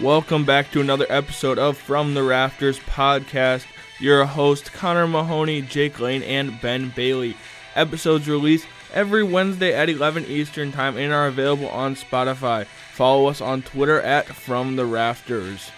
Welcome back to another episode of From the Rafters podcast. Your host, Connor Mahoney, Jake Lane, and Ben Bailey. Episodes released every Wednesday at 11 Eastern Time and are available on Spotify. Follow us on Twitter at From the Rafters.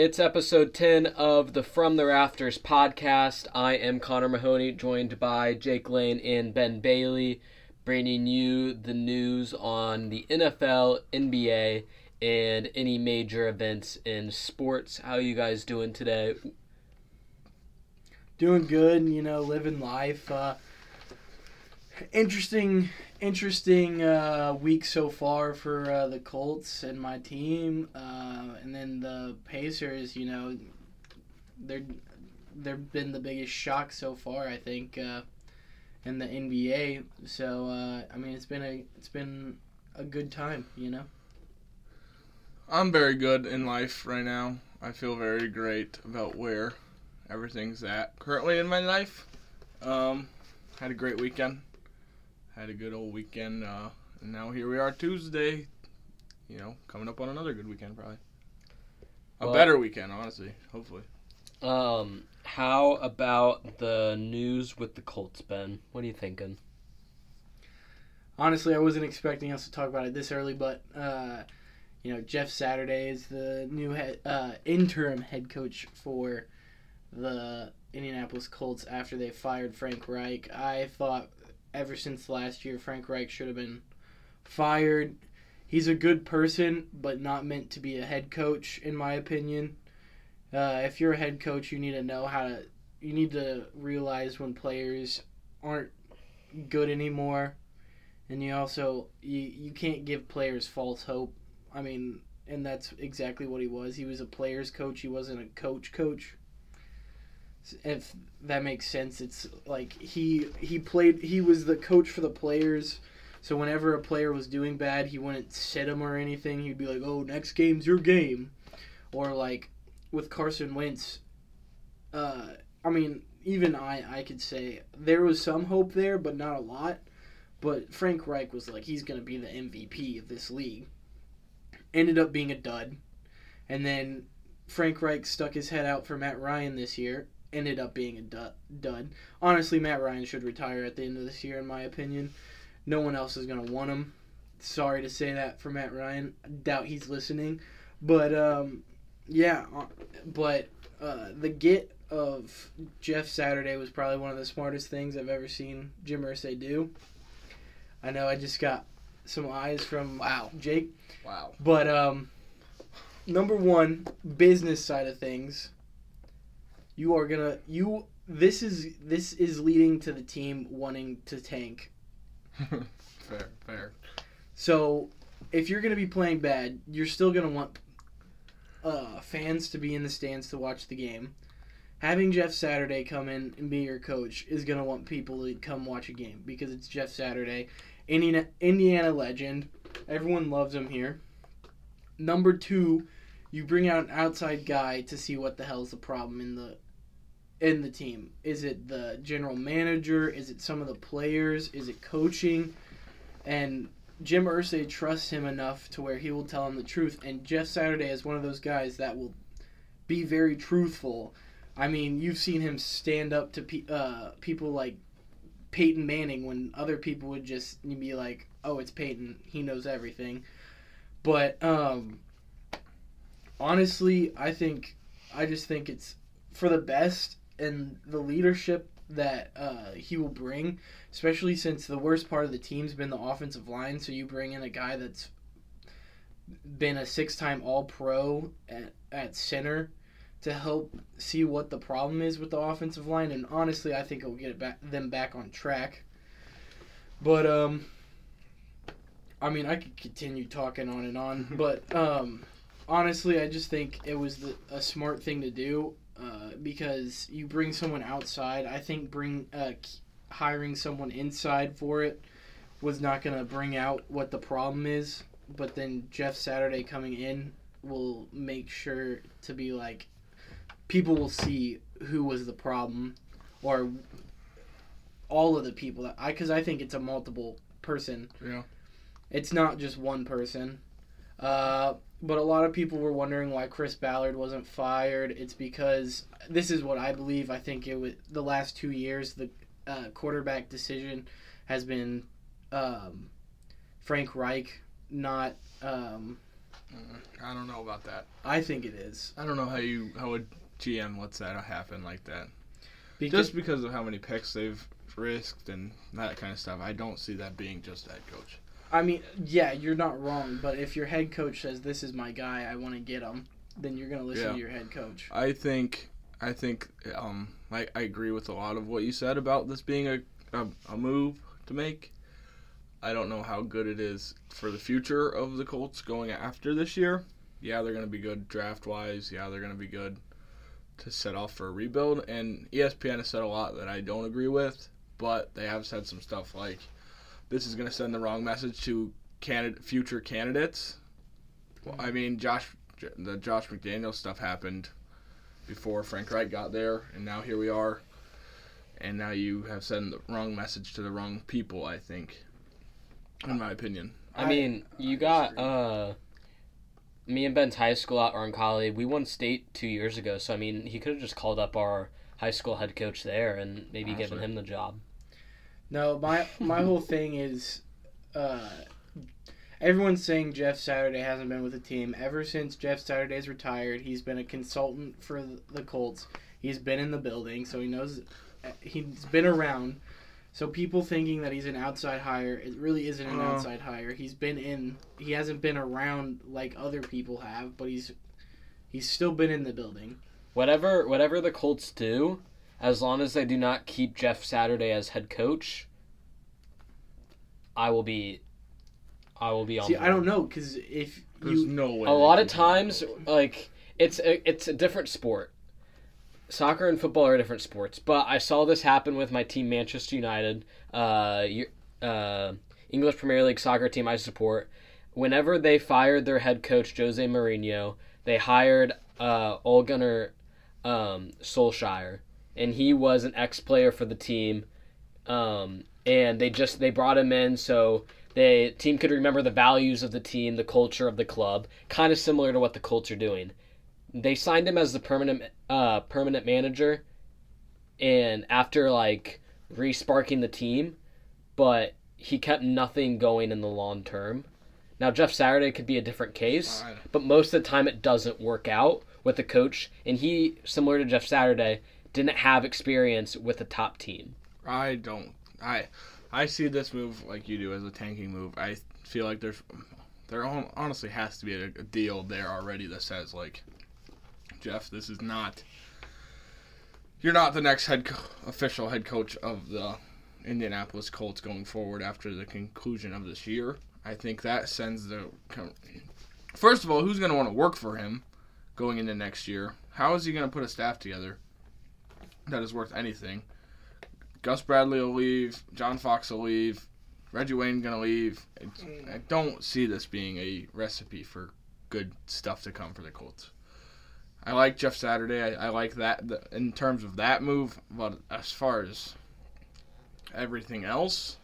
It's episode 10 of the From the Rafters podcast. I am Connor Mahoney, joined by Jake Lane and Ben Bailey, bringing you the news on the NFL, NBA, and any major events in sports. How you guys doing today? Doing good, you know, living life. Uh, interesting, interesting uh, week so far for uh, the Colts and my team, uh, and then the Pacers. You know, they're they've been the biggest shock so far. I think uh, in the NBA. So uh, I mean, it's been a it's been a good time. You know. I'm very good in life right now. I feel very great about where everything's at currently in my life. Um, had a great weekend. Had a good old weekend. Uh, and now here we are Tuesday. You know, coming up on another good weekend probably. A Well- better weekend, honestly. Hopefully. Um, how about the news with the Colts, Ben? What are you thinking? Honestly, I wasn't expecting us to talk about it this early, but uh, you know, Jeff Saturday is the new head, uh, interim head coach for the Indianapolis Colts after they fired Frank Reich. I thought ever since last year, Frank Reich should have been fired. He's a good person, but not meant to be a head coach, in my opinion. Uh, if you're a head coach, you need to know how to. You need to realize when players aren't good anymore and you also you, you can't give players false hope i mean and that's exactly what he was he was a players coach he wasn't a coach coach if that makes sense it's like he he played he was the coach for the players so whenever a player was doing bad he wouldn't sit him or anything he'd be like oh next game's your game or like with carson wentz uh i mean even i i could say there was some hope there but not a lot but Frank Reich was like, he's going to be the MVP of this league. Ended up being a dud. And then Frank Reich stuck his head out for Matt Ryan this year. Ended up being a dud. Honestly, Matt Ryan should retire at the end of this year, in my opinion. No one else is going to want him. Sorry to say that for Matt Ryan. I doubt he's listening. But, um, yeah. uh, But uh, the get of Jeff Saturday was probably one of the smartest things I've ever seen Jim Irsay do. I know I just got some eyes from Wow. Jake, Wow. but um, number one, business side of things. You are gonna you. This is this is leading to the team wanting to tank. fair, fair. So, if you're gonna be playing bad, you're still gonna want uh, fans to be in the stands to watch the game. Having Jeff Saturday come in and be your coach is gonna want people to come watch a game because it's Jeff Saturday, Indiana, Indiana legend. Everyone loves him here. Number two, you bring out an outside guy to see what the hell's the problem in the in the team. Is it the general manager? Is it some of the players? Is it coaching? And Jim Irsay trusts him enough to where he will tell him the truth. And Jeff Saturday is one of those guys that will be very truthful. I mean, you've seen him stand up to pe- uh, people like Peyton Manning when other people would just be like, "Oh, it's Peyton. He knows everything." But um, honestly, I think I just think it's for the best and the leadership that uh, he will bring, especially since the worst part of the team's been the offensive line. So you bring in a guy that's been a six-time All-Pro at, at center to help see what the problem is with the offensive line, and honestly, I think it'll get it back, them back on track. But um, I mean, I could continue talking on and on, but um, honestly, I just think it was the, a smart thing to do uh, because you bring someone outside. I think bring uh, hiring someone inside for it was not going to bring out what the problem is. But then Jeff Saturday coming in will make sure to be like people will see who was the problem or all of the people that I because I think it's a multiple person. Yeah. It's not just one person. Uh, but a lot of people were wondering why Chris Ballard wasn't fired. It's because this is what I believe. I think it was the last two years the uh, quarterback decision has been um, Frank Reich, not. Um, I don't know about that. I think it is I don't know how you how a GM lets that happen like that. because Just because of how many picks they've risked and that kind of stuff, I don't see that being just head coach. I mean, yeah, you're not wrong. But if your head coach says this is my guy, I want to get him, then you're gonna listen Yeah. to your head coach. I think I think um I, I agree with a lot of what you said about this being a, a, a move to make. I don't know how good it is for the future of the Colts going after this year. Yeah, they're going to be good draft wise. Yeah, they're going to be good to set off for a rebuild. And ESPN has said a lot that I don't agree with, but they have said some stuff like this is going to send the wrong message to candidate future candidates. Well, I mean, Josh the Josh McDaniel stuff happened before Frank Reich got there, and now here we are. And now you have sent the wrong message to the wrong people, I think. In my opinion. I mean, you got uh, me and Ben's high school at Roncalli. We won state two years ago, so I mean, he could have just called up our high school head coach there and maybe given him the job. No, my my whole thing is, uh, everyone's saying Jeff Saturday hasn't been with the team ever since Jeff Saturday's retired. He's been a consultant for the Colts. He's been in the building, so he knows. He's been around. So people thinking that he's an outside hire, it really isn't an Uh. outside hire. He's been in. He hasn't been around like other people have, but he's he's still been in the building. Whatever, whatever the Colts do, as long as they do not keep Jeff Saturday as head coach, I will be, I will be on. See, board. I don't know because if There's you no way. a lot of times like it's a, it's a different sport soccer and football are different sports but i saw this happen with my team manchester united uh, uh, english premier league soccer team i support whenever they fired their head coach jose Mourinho, they hired uh, Ole Gunnar um, Solskjaer, and he was an ex-player for the team. Um, and they just they brought him in so the team could remember the values of the team, the culture of the club, kind of similar to what the Colts are doing. They signed him as the permanent uh, permanent manager, and after like resparking the team, but he kept nothing going in the long term. Now Jeff Saturday could be a different case, but most of the time it doesn't work out with the coach, and he, similar to Jeff Saturday, didn't have experience with a top team. I don't. I I see this move like you do as a tanking move. I feel like there's there honestly has to be a, deal there already that says like, Jeff, this is not. You're not the next head co- official head coach of the Indianapolis Colts going forward after the conclusion of this year. I think that sends the. First of all, who's going to want to work for him going into next year? How is he going to put a staff together that is worth anything? Gus Bradley will leave. John Fox will leave. Reggie Wayne gonna leave. It's- mm. I don't see this being a recipe for good stuff to come for the Colts. I like Jeff Saturday. I, I like that the, in terms of that move, but as far as everything else,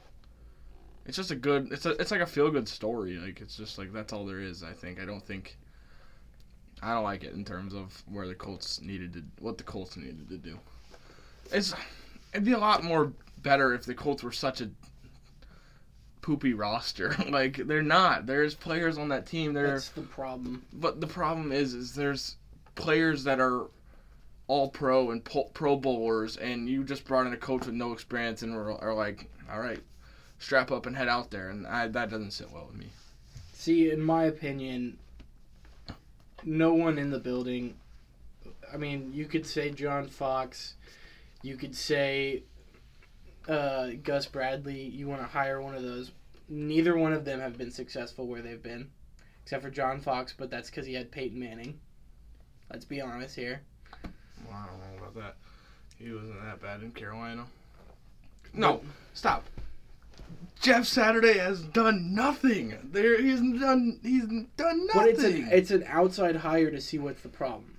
it's just a good. It's a. It's like a feel good story. Like it's just like that's all there is. I think. I don't think. I don't like it in terms of where the Colts needed to, what the Colts needed to do. It's it'd be a lot more better if the Colts were such a poopy roster. like they're not. There's players on that team. They're That's the problem. but the problem is is there's players that are all pro and po- pro bowlers and you just brought in a coach with no experience and are, are like, all right, strap up and head out there and I, that doesn't sit well with me. See, in my opinion, no one in the building. I mean, you could say John Fox, you could say uh, Gus Bradley. You want to hire one of those. Neither one of them have been successful where they've been, except for John Fox, but that's because he had Peyton Manning. Let's be honest here. Well, I don't know about that. He wasn't that bad in Carolina. No, stop. Jeff Saturday has done nothing. There, he's done. He's done nothing. But it's an it's an outside hire to see what's the problem.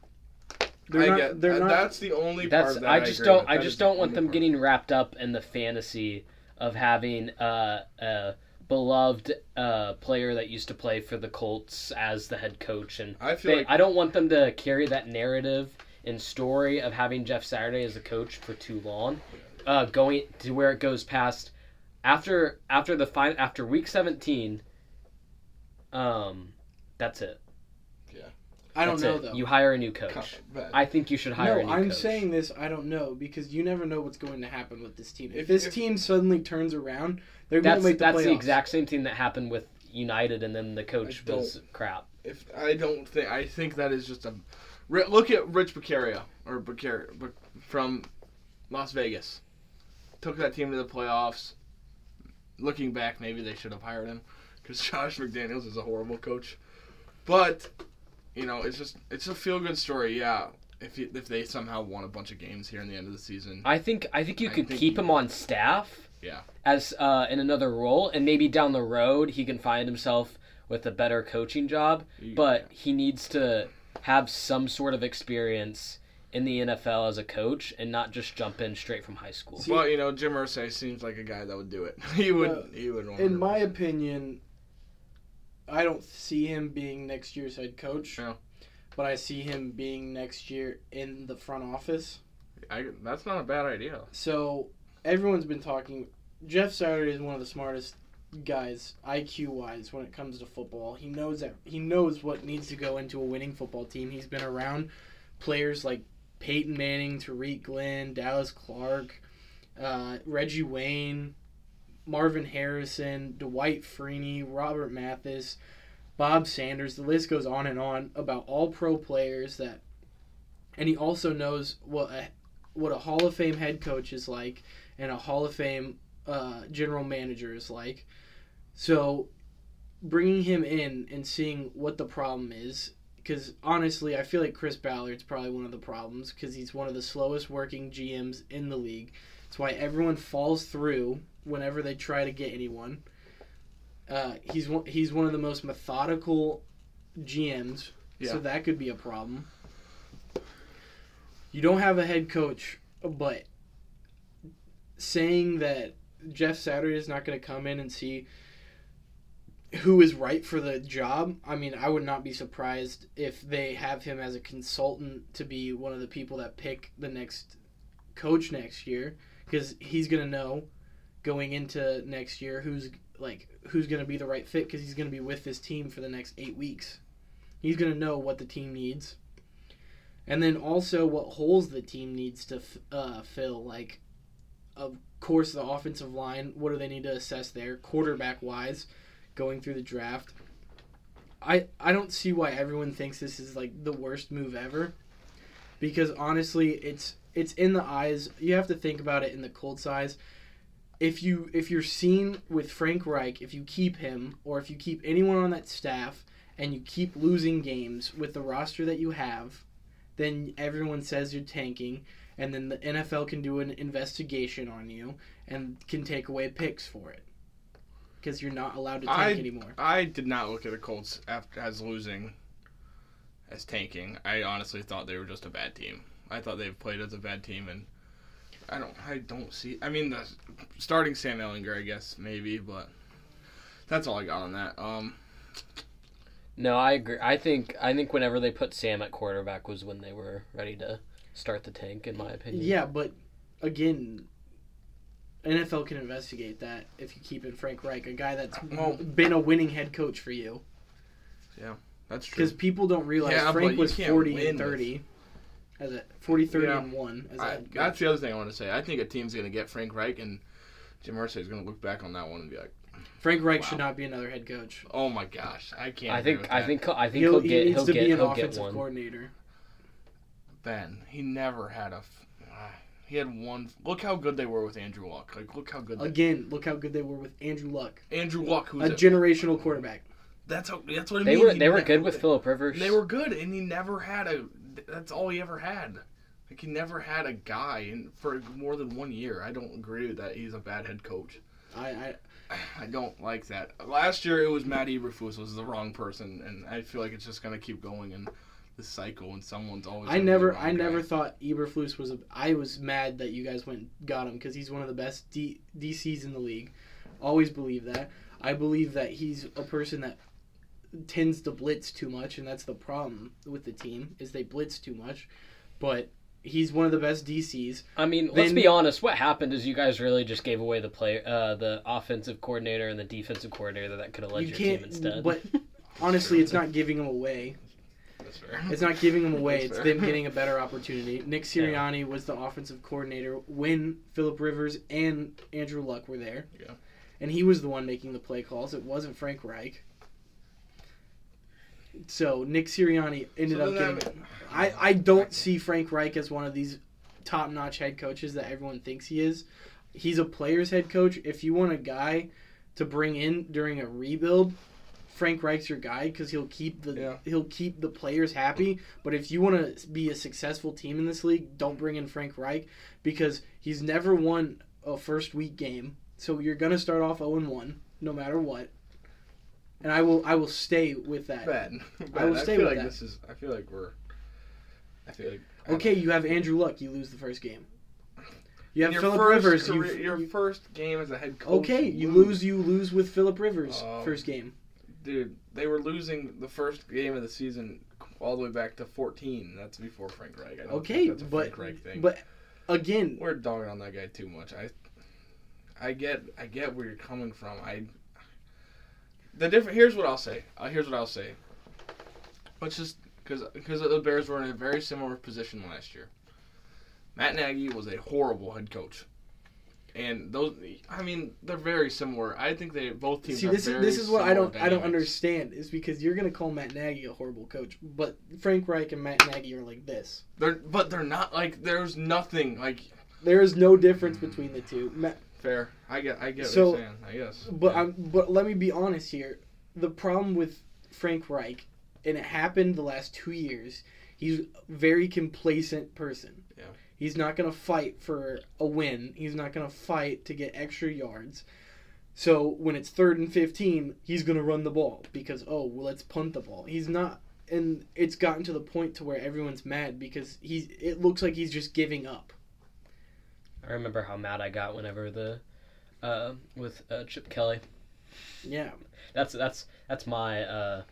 They're I not. get they're not. That's the only That's part that I I just agree don't with. I just don't want them part. getting wrapped up in the fantasy of having uh, a beloved uh, player that used to play for the Colts as the head coach and I feel they, like I don't want them to carry that narrative and story of having Jeff Saturday as a coach for too long. Uh, going to where it goes past after after the fin- after week 17 um that's it. I don't That's know it. though. You hire a new coach. Cut. Bad. I think you should hire no, a new coach. I'm coach. saying this. I don't know because you never know what's going to happen with this team. If, If- this if- team suddenly turns around, they're going That's to make the that's playoffs. the exact same thing that happened with United, and then the coach I was crap. if I don't think I think that is just a look at Rich Bisaccia or Bisaccia from Las Vegas. Took that team to the playoffs. Looking back, maybe they should have hired him because Josh McDaniels is a horrible coach. But you know, it's just it's a feel good story. Yeah, if you, if they somehow won a bunch of games here in the end of the season, I think I think you I could think keep you- him on staff. Yeah. As uh, in another role, and maybe down the road he can find himself with a better coaching job. you- But he needs to have some sort of experience in the NFL as a coach, and not just jump in straight from high school. See- Well, you know, Jim Irsay seems like a guy that would do it. he would. Uh, he would. In my opinion, I don't see him being next year's head coach. Yeah. But I see him being next year in the front office. I, that's not a bad idea. So everyone's been talking. Jeff Saturday is one of the smartest guys, IQ wise, when it comes to football. He knows that he knows what needs to go into a winning football team. He's been around players like Peyton Manning, Tarik Glenn, Dallas Clark, uh, Reggie Wayne, Marvin Harrison, Dwight Freeney, Robert Mathis, Bob Sanders. The list goes on and on about all pro players that, and he also knows what a what a Hall of Fame head coach is like and a Hall of Fame uh, general manager is like. So, bringing him in and seeing what the problem is, because honestly, I feel like Chris Ballard's probably one of the problems because he's one of the slowest working GMs in the league. That's why everyone falls through whenever they try to get anyone. Uh, he's one, he's one of the most methodical GMs, Yeah. so that could be a problem. You don't have a head coach, but saying that Jeff Saturday is not going to come in and see who is right for the job, I mean, I would not be surprised if they have him as a consultant to be one of the people that pick the next coach next year because he's to know going into next year who's like who's to be the right fit because he's to be with this team for the next 8 weeks. He's to know what the team needs. And then also what holes the team needs to f- uh, fill like of course the offensive line, what do they need to assess there quarterback wise going through the draft. I I don't see why everyone thinks this is like the worst move ever. Because honestly, it's it's in the eyes. You have to think about it in the Colts eyes. If you if you're seen with Frank Reich, if you keep him or if you keep anyone on that staff and you keep losing games with the roster that you have, then everyone says you're tanking and then the NFL can do an investigation on you and can take away picks for it because you're not allowed to tank I- anymore. I did not look at the Colts as losing, as tanking. I honestly thought they were just a bad team. I thought they've played as a bad team, and I don't. I don't see. I mean, the starting Sam Ehlinger, I guess maybe, but that's all I got on that. Um, No, I agree. I think I think whenever they put Sam at quarterback was when they were ready to start the tank, in my opinion. Yeah, but again, NFL can investigate that if you keep in Frank Reich, a guy that's Well- been a winning head coach for you. Yeah, that's true. Because people don't realize Yeah, Frank was 40 win and with- 30 as a 40 30 Yeah. and 1 as a I, that's the other thing I want to say. I think a team's going to get Frank Reich, and Jim Irsay is going to look back on that one and be like, Frank Reich Wow. should not be another head coach. "Oh my gosh, I can't." I think I think I think He'll, he'll, he get needs he'll to get be an offensive one. coordinator. Ben, he never had a. f- ah, He had one. Look how good they were with Andrew Luck. Like, look how good. They, Again, look how good they were with Andrew Luck, Andrew Luck, who's a generational quarterback. That's how. That's what I They mean. were He they were good with Philip Rivers. They were good, and he never had a. That's all he ever had. Like he never had a guy in for more than one year. I don't agree with that. He's a bad head coach. I, I I don't like that. Last year it was Matt Eberflus was the wrong person, and I feel like it's just gonna keep going. And the cycle, and someone's always. I never, I wrong never thought Eberflus was a. I was mad that you guys went and got him because he's one of the best D, DCs in the league. Always believe that. I believe that he's a person that tends to blitz too much, and that's the problem with the team is they blitz too much. But he's one of the best DCs. I mean, let's be honest. What happened is you guys really just gave away the play, uh, the offensive coordinator and the defensive coordinator that could have led you your team instead. But honestly, it's not giving them away. That's fair. It's not giving them away. That's It's fair. them getting a better opportunity. Nick Sirianni was the offensive coordinator when Philip Rivers and Andrew Luck were there. Yeah. And he was the one making the play calls. It wasn't Frank Reich. So Nick Sirianni ended So up getting. that- I, I don't see Frank Reich as one of these top notch head coaches that everyone thinks he is. He's a player's head coach. If you want a guy to bring in during a rebuild, Frank Reich's your guy because he'll keep the Yeah. he'll keep the players happy. But if you want to be a successful team in this league, don't bring in Frank Reich because he's never won a first week game. So you're gonna start off 0 1 no matter what. And I will I will stay with that. Bad. I will stay feel with like that. this is. I feel like we're. I feel like. Okay, you have Andrew Luck. You lose the first game. You have your Philip Rivers. career- you, your you- first game as a head coach. okay, you lose. You lose with Philip Rivers Oh. first game. Dude, they were losing the first game of the season all the way back to 14. That's before Frank Reich. I Okay, think that's a but Frank Reich thing. but again, we're dogging on that guy too much. I I get I get where you're coming from. I the different here's what I'll say. Uh, here's what I'll say. Let's just because because the Bears were in a very similar position last year. Matt Nagy was a horrible head coach. And those, I mean, they're very similar. I think they both teams. see this is this is what I don't I don't understand is because you're gonna call Matt Nagy a horrible coach, but Frank Reich and Matt Nagy are like this. They're, but they're not like. There's nothing like There is no difference between the two. Ma- fair. I get. I get So, what you're saying. I guess. But Yeah. I'm, but let me be honest here. The problem with Frank Reich, and it happened the last two years. He's a very complacent person. Yeah. He's not gonna fight for a win. He's not gonna fight to get extra yards. So when it's third and fifteen, he's gonna run the ball because oh well let's punt the ball. He's not, and it's gotten to the point to where everyone's mad because he's. It looks like he's just giving up. I remember how mad I got whenever the uh, with uh, Chip Kelly. Yeah. That's that's that's my uh,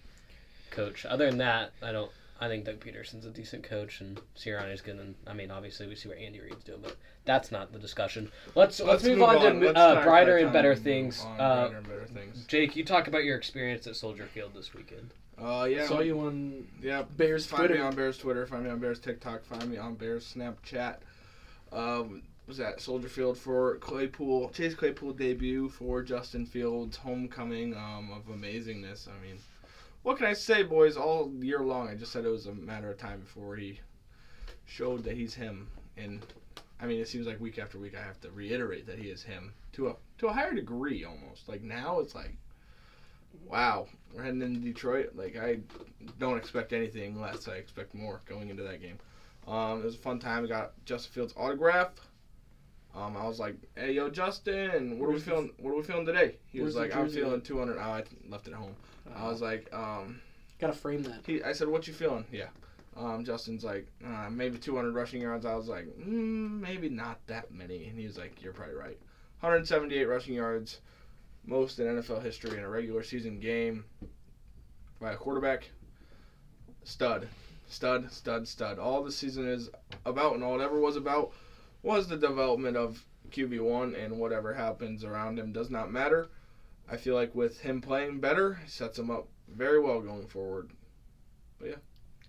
coach. Other than that, I don't. I think Doug Pederson's a decent coach, and Sirianni's good. And I mean, obviously, we see what Andy Reid's doing, but that's not the discussion. Let's let's, move, on, to uh, brighter and better things. Uh, brighter and better things. Jake, you talk about your experience at Soldier Field this weekend. Uh, yeah. Saw you on Yeah. Bears Find Twitter. me on Bears Twitter. Find me on Bears TikTok. Find me on Bears Snapchat. Um, was that Soldier Field for Claypool? Chase Claypool debut for Justin Fields homecoming um, of amazingness. I mean, what can I say, boys? All year long, I just said it was a matter of time before he showed that he's him. And I mean, it seems like week after week, I have to reiterate that he is him to a to a higher degree almost. Like now, it's like, wow, we're heading into Detroit. Like I don't expect anything less. I expect more going into that game. Um, it was a fun time. We got Justin Fields autograph. Um, I was like, "Hey, yo, Justin, what are we feeling? What are we feeling today?" He was like, "I'm feeling 200." Oh, I left it at home. I was like, um, gotta frame that. he, I said, "What you feeling?" Yeah. Um, Justin's like, uh, maybe 200 rushing yards. I was like, mm, maybe not that many. And he was like, you're probably right. 178 rushing yards, most in NFL history in a regular season game by a quarterback. Stud, stud, stud, stud. All the season is about, and all it ever was about, was the development of QB one, and whatever happens around him does not matter. I feel like with him playing better, sets him up very well going forward. But yeah.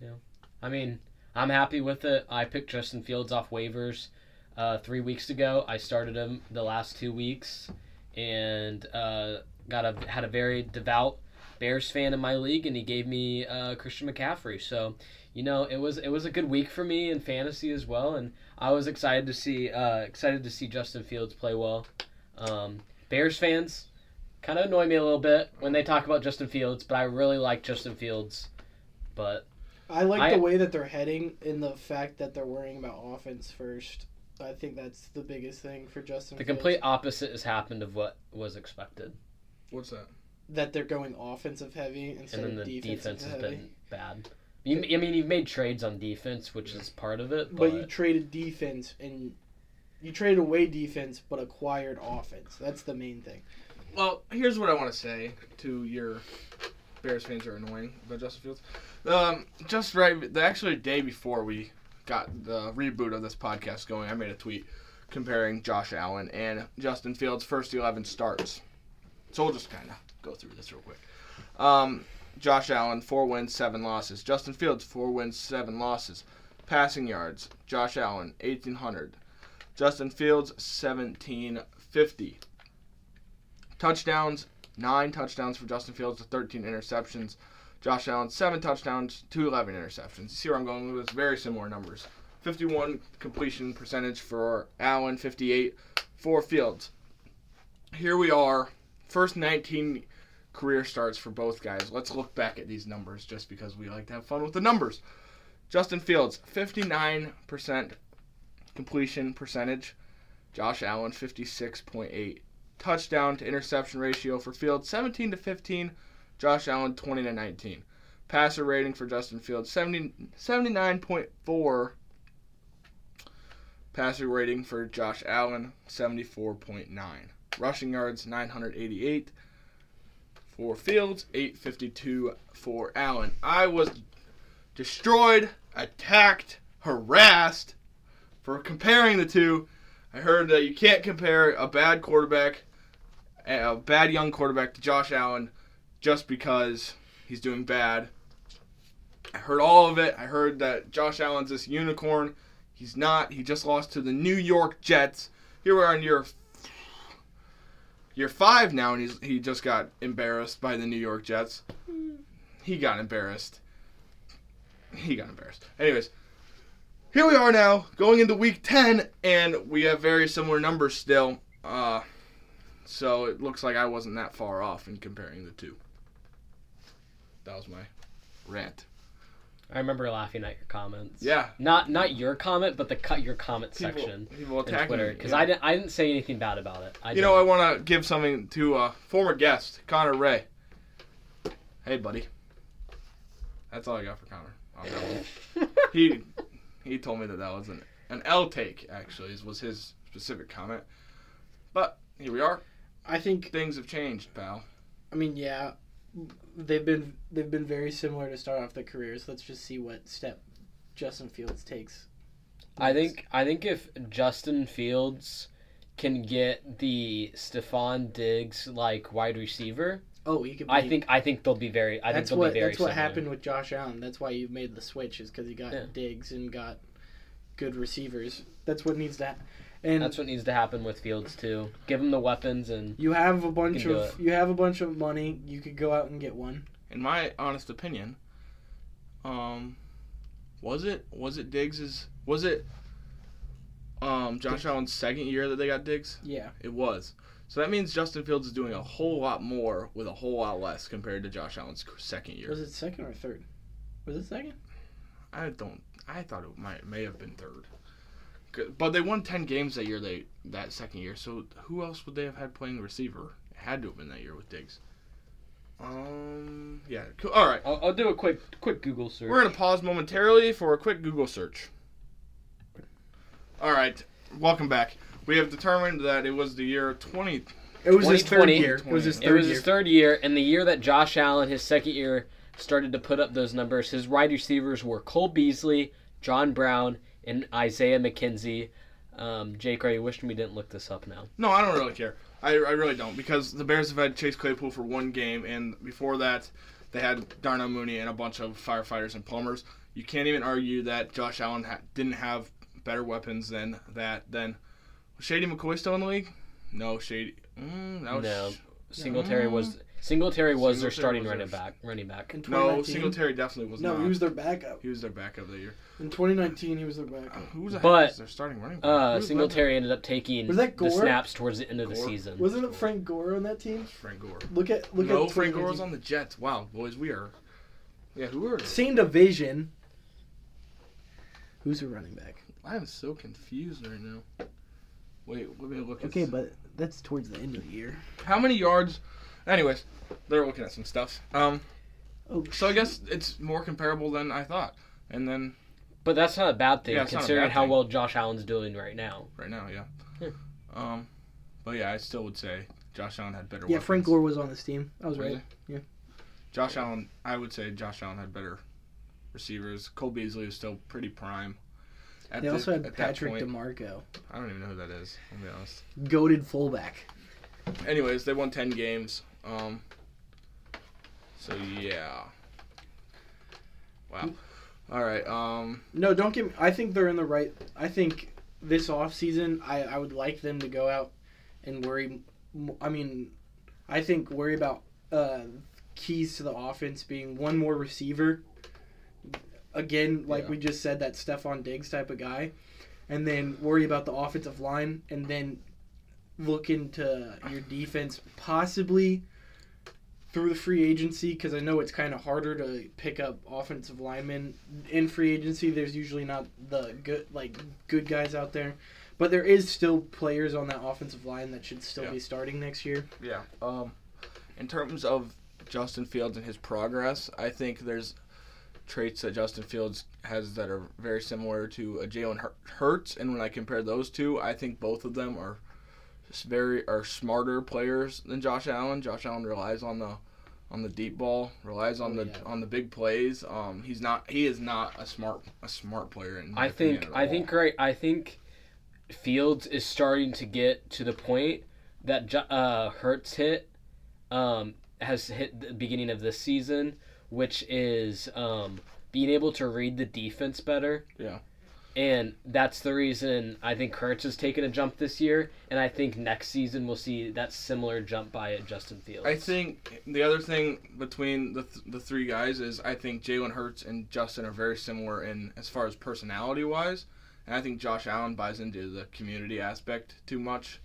Yeah. I mean, I'm happy with it. I picked Justin Fields off waivers uh, three weeks ago. I started him the last two weeks, and uh, got a had a very devout Bears fan in my league, and he gave me uh, Christian McCaffrey. So, you know, it was it was a good week for me in fantasy as well, and I was excited to see uh, excited to see Justin Fields play well. Um, Bears fans kind of annoy me a little bit when they talk about Justin Fields, but I really like Justin Fields. But I like I- the way that they're heading in the fact that they're worrying about offense first. I think that's the biggest thing for Justin. The Fields. complete opposite has happened of what was expected, What's that? that they're going offensive heavy instead and then of the defensive defense has heavy. been bad. You, I mean, you've made trades on defense, which is part of it. But But, you traded defense and you traded away defense, but acquired offense. That's the main thing. Well, here's what I want to say to your Bears fans are annoying about Justin Fields. Um, just right, the actually day before we got the reboot of this podcast going, I made a tweet comparing Josh Allen and Justin Fields' first 11 starts. So we'll just kind of go through this real quick. Um, Josh Allen, four wins, seven losses. Justin Fields, four wins, seven losses. Passing yards, Josh Allen, 1,800. Justin Fields, 1,750. Touchdowns, nine touchdowns for Justin Fields to 13 interceptions. Josh Allen, seven touchdowns to 11 interceptions. You see where I'm going with this? Very similar numbers. 51 completion percentage for Allen, 58 for Fields. Here we are, first 19 career starts for both guys. Let's look back at these numbers just because we like to have fun with the numbers. Justin Fields, 59% completion percentage. Josh Allen, 56.8 touchdown to interception ratio for Fields 17 to 15, Josh Allen 20 to 19. Passer rating for Justin Fields 70, 79.4. Passer rating for Josh Allen 74.9. Rushing yards 988 for Fields, 852 for Allen. I was destroyed, attacked, harassed for comparing the two. I heard that you can't compare a bad quarterback, a bad young quarterback to Josh Allen just because he's doing bad. I heard all of it. I heard that Josh Allen's this unicorn. He's not. He just lost to the New York Jets. Here we are in year year five now, and he's he just got embarrassed by the New York Jets. He got embarrassed. He got embarrassed. Anyways, here we are now, going into week 10, and we have very similar numbers still. Uh, so it looks like I wasn't that far off in comparing the two. That was my rant. I remember laughing at your comments. Yeah. Not not your comment, but the cut your comment People, section people on attacking Twitter because yeah. I didn't I didn't say anything bad about it. I You know, I want to give something to a former guest, Connor Ray. Hey, buddy. That's all I got for Connor. on that one. he he told me that that was an an L take. Actually, was his specific comment. But here we are. I think Things have changed, pal. I mean, yeah, they've been they've been very similar to start off their careers. Let's just see what step Justin Fields takes. I think I think if Justin Fields can get the Stefon Diggs like wide receiver, Oh, he could. Be, I think I think they'll be very. I think that's they'll what be very. that's what similar. happened with Josh Allen. That's why you made the switch is because he got Yeah. Diggs and got good receivers. That's what needs to. And That's what needs to happen with Fields too. Give him the weapons and you have a bunch of you have a bunch of money. You could go out and get one. In my honest opinion, um, was it was it Diggs's was it um Josh Allen's second year that they got Diggs? Yeah, It was. So that means Justin Fields is doing a whole lot more with a whole lot less compared to Josh Allen's second year. was it second or third? Was it second? I don't. I thought it might may have been third. 'Cause- But they won ten games that year. They that second year. So who else would they have had playing receiver? It had to have been that year with Diggs. Um. Yeah. Cool. All right. I'll, I'll do a quick quick Google search. We're gonna pause momentarily for a quick Google search. All right. Welcome back. We have determined that it was the year 20. It was his third year. It was his third, It was year. his third year, and the year that Josh Allen, his second year, started to put up those numbers. His wide receivers were Cole Beasley, John Brown, and Isaiah McKenzie. Um, Jake, are you wishing we didn't look this up now? No, I don't really care. I, I really don't because the Bears have had Chase Claypool for one game, and before that, they had Darnell Mooney and a bunch of firefighters and plumbers. You can't even argue that Josh Allen ha- didn't have better weapons than that. Then was Shady McCoy still in the league? No, Shady. Mm, that was No. Singletary was Singletary was their starting was running their- back. Running back. In no 2019? Singletary definitely was No, not. he was their backup. He was their backup that year. In 2019, he was their Uh, backup. who was the But, heck was their starting running back? Who Uh, was Singletary ended up taking Was that the Gore? snaps towards the end of the Gore? season. Wasn't it Frank Gore on that team? Frank Gore. Look at look no, at Frank Gore was 2019. on the Jets. Wow, boys, we are. Yeah, who are they? Same division. Who's a running back? I am so confused right now. Wait, let me look at Okay, but that's towards the end of the year. how many yards. Anyways, they're looking at some stuff. Um, Oh, So I guess it's more comparable than I thought. And then But that's not a bad thing Yeah, it's not a considering bad how thing. well Josh Allen's doing right now. right now, yeah. Yeah. Um, but yeah, I still would say Josh Allen had better. yeah, weapons. Frank Gore was on this team. I was Was right. he? Yeah. Josh Allen, I would say Josh Allen had better receivers. Cole Beasley was still pretty prime. At They the- also had Patrick point. DiMarco, I don't even know who that is. I'll be honest. goaded fullback. Anyways, they won ten games. Um. So yeah. Wow. All right. Um. No, don't get me. I think they're in the right. I think this offseason, I, I would like them to go out and worry. I mean, I think worry about uh, keys to the offense being one more receiver. Again, like Yeah. we just said, that Stefon Diggs type of guy. And then worry about the offensive line and then look into your defense possibly through the free agency because I know it's kind of harder to pick up offensive linemen in free agency. There's usually not the good like good guys out there, but there is still players on that offensive line that should still Yeah. be starting next year. Yeah. Um. In terms of Justin Fields and his progress, I think there's traits that Justin Fields has that are very similar to a Jalen Hur- Hurts, and when I compare those two, I think both of them are very are smarter players than Josh Allen. Josh Allen relies on the on the deep ball, relies on Oh, the yeah. on the big plays. Um, he's not he is not a smart a smart player. In I think opinion at I think right I think Fields is starting to get to the point that Ju- uh, Hurts hit um, has hit the beginning of this season, which is um, being able to read the defense better. Yeah. And that's the reason I think Hurts has taken a jump this year, and I think next season we'll see that similar jump by Justin Fields. I think the other thing between the th- the three guys is I think Jalen Hurts and Justin are very similar in as far as personality wise, and I think Josh Allen buys into the community aspect too much,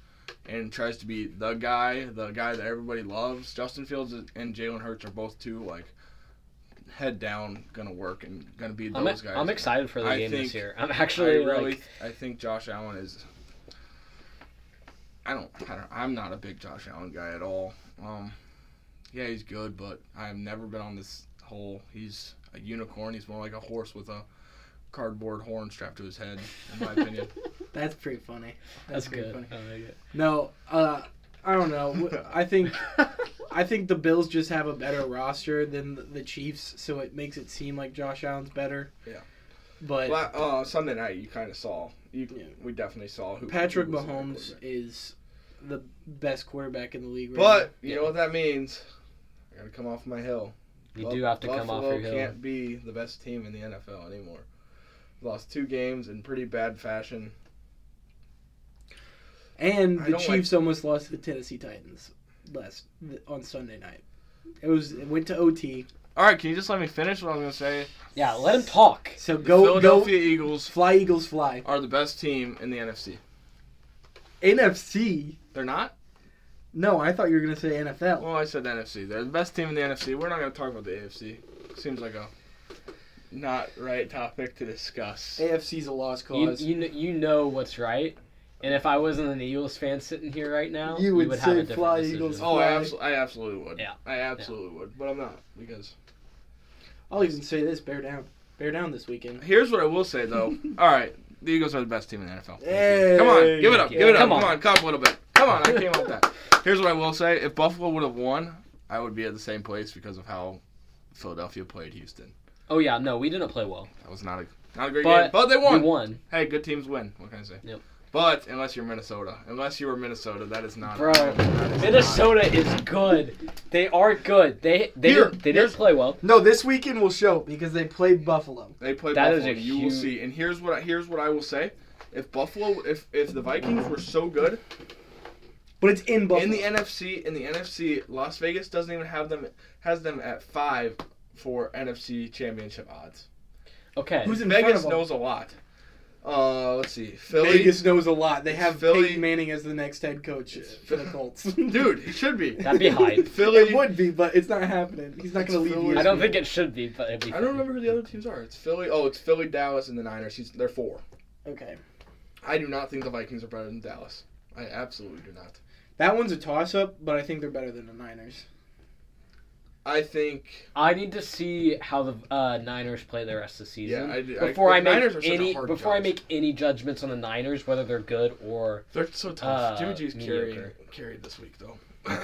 and tries to be the guy, the guy that everybody loves. Justin Fields and Jalen Hurts are both too like head down, gonna work and gonna be I'm, those guys. I'm excited for the I game this think- year. I'm I actually really, like, I think Josh Allen is. I don't, I don't. I'm not a big Josh Allen guy at all. Um, yeah, he's good, but I've never been on this whole. He's a unicorn. He's more like a horse with a cardboard horn strapped to his head, in my opinion. That's pretty funny. that's pretty good. funny. I like it. No, uh, I don't know. I think I think the Bills just have a better roster than the, the Chiefs, so it makes it seem like Josh Allen's better. Yeah. But La- uh, Sunday night, you kind of saw. You, Yeah. we definitely saw who Patrick who was Mahomes is the best quarterback in the league. Right But now. you know what that means. I gotta come off my hill. You Bu- do have to come off your hill. can't be the best team in the NFL anymore. Lost two games in pretty bad fashion. And the don't Chiefs almost lost to the Tennessee Titans last on Sunday night. It was it went to OT. All right, can you just let me finish what I was gonna say? Yeah, let him talk. So The go go Philadelphia Eagles fly Eagles fly. are the best team in the NFC. NFC. They're not? No, I thought you were gonna say NFL. Well, I said NFC. They're the best team in the NFC. We're not gonna talk about the AFC. Seems like a not right topic to discuss. AFC's a lost cause. you, kn- you know what's right. And if I wasn't an Eagles fan sitting here right now, You we would have a say fly decision. Eagles. Oh, I, Fly. abso- I absolutely would. Yeah. I absolutely would, but I'm not because I'll even say this: bear down, bear down this weekend. here's what I will say though. All right, the Eagles are the best team in the NFL. Hey. Come on, give it up, Thank give it up. Come Come on. on, come a little bit. Come on, I came up with that. Here's what I will say: if Buffalo would have won, I would be at the same place because of how Philadelphia played Houston. Oh yeah, no, we didn't play well. That was not a not a great But game, but they won. We won. Hey, good teams win. What can I say? Yep. But unless you're Minnesota, unless you were Minnesota, that is not. Bro, that is Minnesota is good. They are good. They they Here, didn't, they didn't play well. No, this weekend will show because they played Buffalo. not- they played That is Buffalo. a you will see. And here's what I, here's what I will say: if Buffalo, if if the Vikings were so good But it's in Buffalo. in the NFC, in the NFC, Las Vegas doesn't even have them has them at five for NFC Championship odds. Okay. Who's in front Vegas of them? knows a lot. Uh, let's see, Philly. Vegas knows a lot. They have Philly- Peyton Manning as the next head coach for the Colts. Dude, he should be. That'd be hype. Philly. it would be, but it's not happening. He's not going to leave I don't think it should be, but it'd be. I don't remember who the other teams are. It's Philly. Oh, it's Philly, Dallas, and the Niners. He's, they're four. Okay, I do not think the Vikings are better than Dallas. I absolutely do not. that one's a toss-up, but I think they're better than the Niners. I think I need to see how the uh, Niners play the rest of the season Yeah, I do- before I- I, make Niners are such a any before I make any judgments on the Niners, whether they're good or they're so tough. Uh, Jimmy G's carried mediocre. carried this week though.